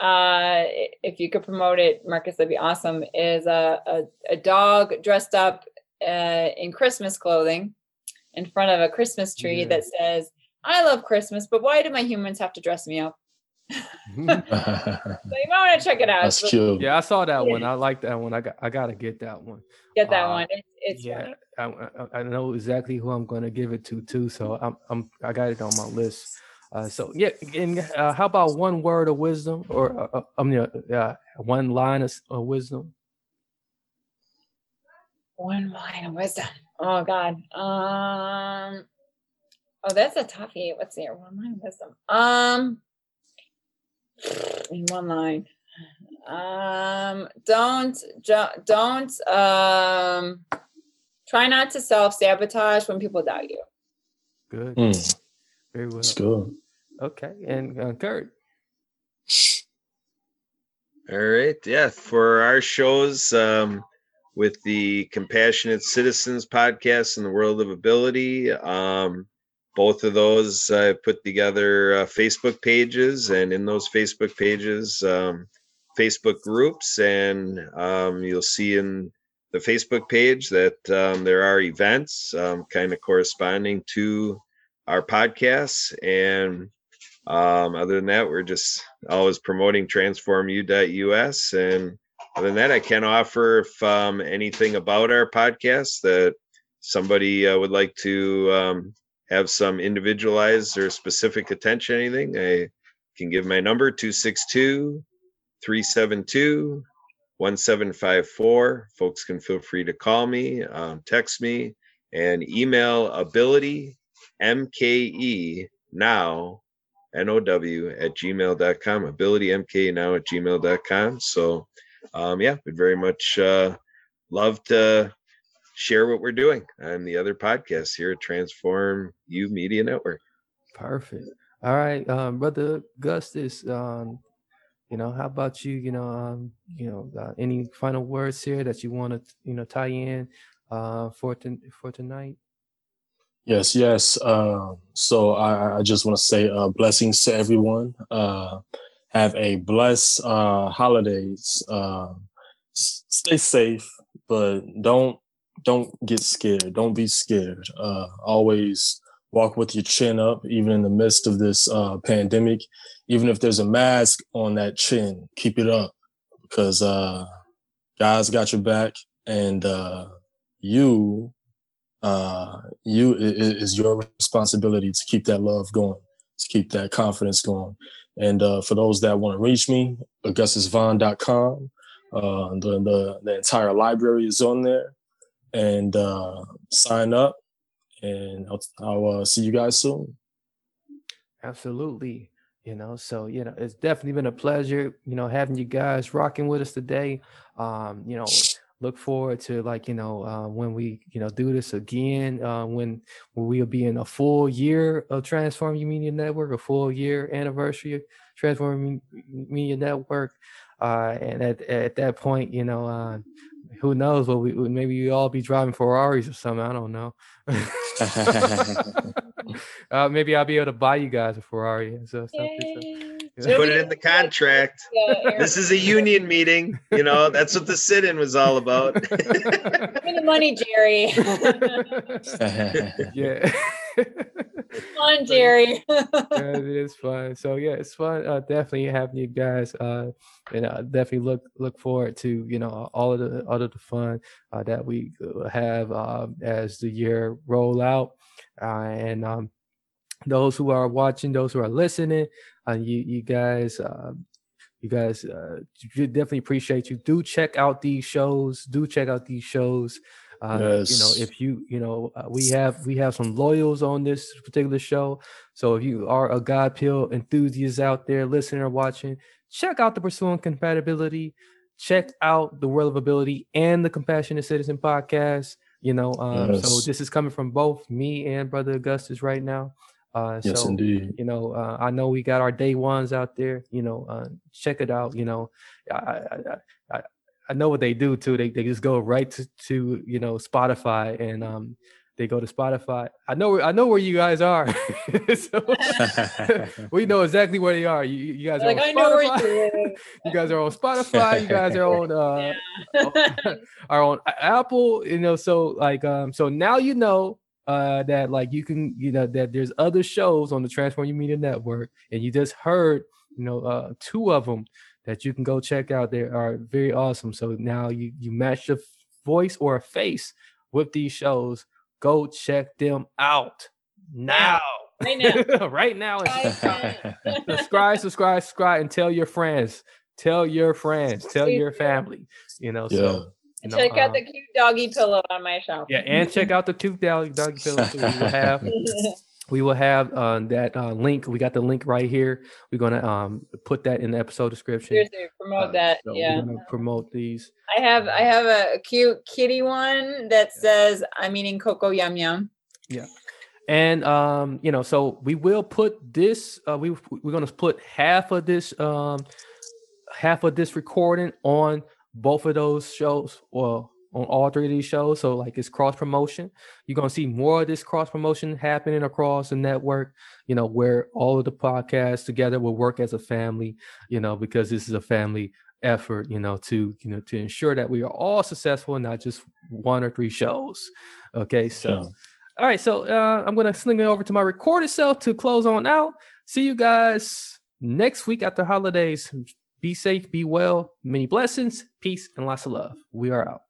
Uh, if you could promote it, Marcus, that'd be awesome. Is a a, a dog dressed up uh, in Christmas clothing in front of a Christmas tree Yeah. that says, "I love Christmas, but why do my humans have to dress me up?" So you might want to check it out. That's It's- cute. yeah, I saw that Yeah. one. I like that one. I got I gotta get that one. Get that Uh, one. It's, It's yeah, I, I, I know exactly who I'm going to give it to too. So I'm, I'm I got it on my list. Uh, so yeah, and uh, how about one word of wisdom, or uh, uh I mean, uh, one line of, of wisdom? One line of wisdom. Oh God. Um. Oh, that's a toughie. What's there? One line of wisdom. Um. In one line. Um. Don't. Don't. Um. Try not to self sabotage when people doubt you. Good. Mm. Very well. That's good. Okay, and uh, Kurt. All right. Yeah. For our shows, um, with the Compassionate Citizens podcast in the World of Ability, um, both of those I put together uh, Facebook pages, and in those Facebook pages, um, Facebook groups, and um, you'll see in the Facebook page that um, there are events um, kind of corresponding to our podcasts. And um, other than that, we're just always promoting transformu.us. And other than that, I can offer if um, anything about our podcast that somebody uh, would like to have some individualized or specific attention, anything, I can give my number 262 372 1754. Folks can feel free to call me, um, text me, and email ability mke now now at gmail.com ability mke now at gmail.com so um yeah we'd very much uh love to share what we're doing on the other podcasts here at transform you media network perfect all right um brother Gustus um you know how about you you know um you know uh, any final words here that you want to you know tie in uh for to, for tonight Yes, yes. Uh, so I, I just want to say uh, blessings to everyone. Uh, have a blessed uh, holidays. Uh, stay safe, but don't don't get scared. Don't be scared. Uh, always walk with your chin up, even in the midst of this pandemic. Even if there's a mask on that chin, keep it up because God's got your back, and you uh, you it is your responsibility to keep that love going, to keep that confidence going. And uh, for those that want to reach me, augustusvaughn.com. Uh, the, the, the entire library is on there. And uh, sign up, and I'll, I'll uh, see you guys soon. Absolutely. You know, so you know, it's definitely been a pleasure, you know, having you guys rocking with us today. Um, you know, look forward to like you know uh, when we you know do this again uh, when, we'll be in a full year of transforming media network a full year anniversary of transform media network uh, and at, at that point you know uh, who knows what we maybe we all be driving ferraris or something i don't know. Uh, maybe i'll be able to buy you guys a ferrari so, something, Put it in the contract. Yeah, this is a union meeting. You know, that's what the sit-in was all about. Give me the money, Jerry. yeah. fun, Jerry. yeah, it is fun. So yeah, it's fun. Uh, definitely having you guys. Uh, and uh, definitely look look forward to you know all of the all of the fun uh, that we have um, as the year roll out. Uh, and um, those who are watching, those who are listening, uh, you you guys, uh, you guys, uh, definitely appreciate you. Do check out these shows. Do check out these shows. Uh, yes. You know, if you you know, uh, we have we have some loyals on this particular show. So if you are a God Pill enthusiast out there, listening or watching, check out the Pursuing Compatibility. Check out the World of Ability and the Compassionate Citizen podcast. You know, um, yes. so this is coming from both me and Brother Augustus right now. Uh, yes, so, indeed. You know, uh, I know we got our day ones out there. You know, uh, check it out. You know, I, I, I, I know what they do too. They they just go right to, to you know Spotify and um they go to Spotify. I know I know where you guys are. so, we know exactly where they are. You, you guys are like, on Spotify. You, you, guys are on Spotify. You guys are on uh yeah. are on Apple. You know, so like um so now you know uh, that like you can you know that there's other shows on the Transform U Media Network, and you just heard you know uh, two of them that you can go check out. They are very awesome. So now you you match a voice or a face with these shows, go check them out now. Right now. right now. subscribe, subscribe, subscribe, and tell your friends. Tell your friends. Tell your family. You know, Yeah. so you know, Check out um, the cute doggy pillow on my shelf. yeah, and check out the tooth dog doggy pillow too. We will have we will have uh, that uh, link. We got the link right here. We're gonna um put that in the episode description. Seriously, promote that. So yeah. promote these. I have I have a cute kitty one that says I'm eating cocoa yum yum. Yeah. And um, you know, so we will put this. Uh, we we're gonna put half of this um, half of this recording on both of those shows, or on all three of these shows. So like it's cross promotion. You're gonna see more of this cross promotion happening across the network. You know, where all of the podcasts together will work as a family. You know, because this is a family effort. You know, to you know to ensure that we are all successful, and not just one or three shows. Okay, so. All right, so uh, I'm gonna sling it over to my recorded self to close on out. See you guys next week after holidays. Be safe, be well, many blessings, peace, and lots of love. We are out.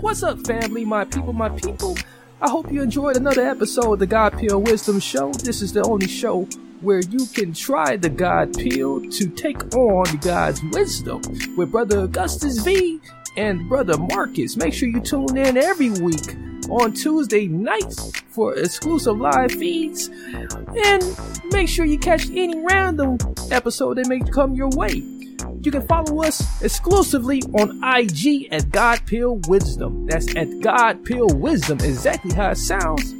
What's up, family? My people, my people. I hope you enjoyed another episode of the God Pill Wisdom Show. This is the only show where you can try the God Pill to take on God's wisdom with Brother Augustus V and Brother Marcus. Make sure you tune in every week on Tuesday nights for exclusive live feeds. And make sure you catch any random episode that may come your way. You can follow us exclusively on IG at God Pill Wisdom. That's at God Pill Wisdom, exactly how it sounds.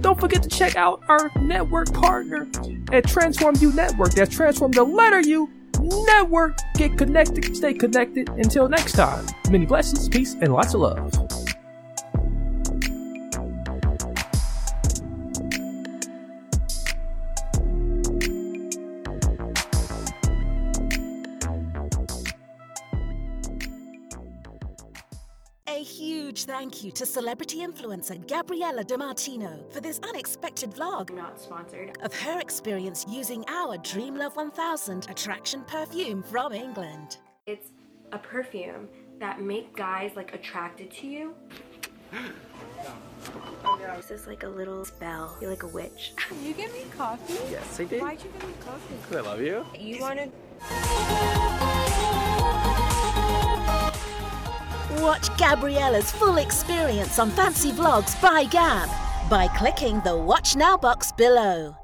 Don't forget to check out our network partner at Transform U Network. That's Transform the letter U Network. Get connected, stay connected. Until next time, many blessings, peace, and lots of love. Huge thank you to celebrity influencer Gabriella DiMartino for this unexpected vlog. Not sponsored. Of her experience using our Dream Love 1000 attraction perfume from England. It's a perfume that make guys like attracted to you. Oh no. This is like a little spell. You're like a witch. Can you give me coffee? Yes, I did. Why'd you give me coffee? Because I love you. You wanted Watch Gabriella's full experience on Fancy Vlogs by Gab by clicking the Watch Now box below.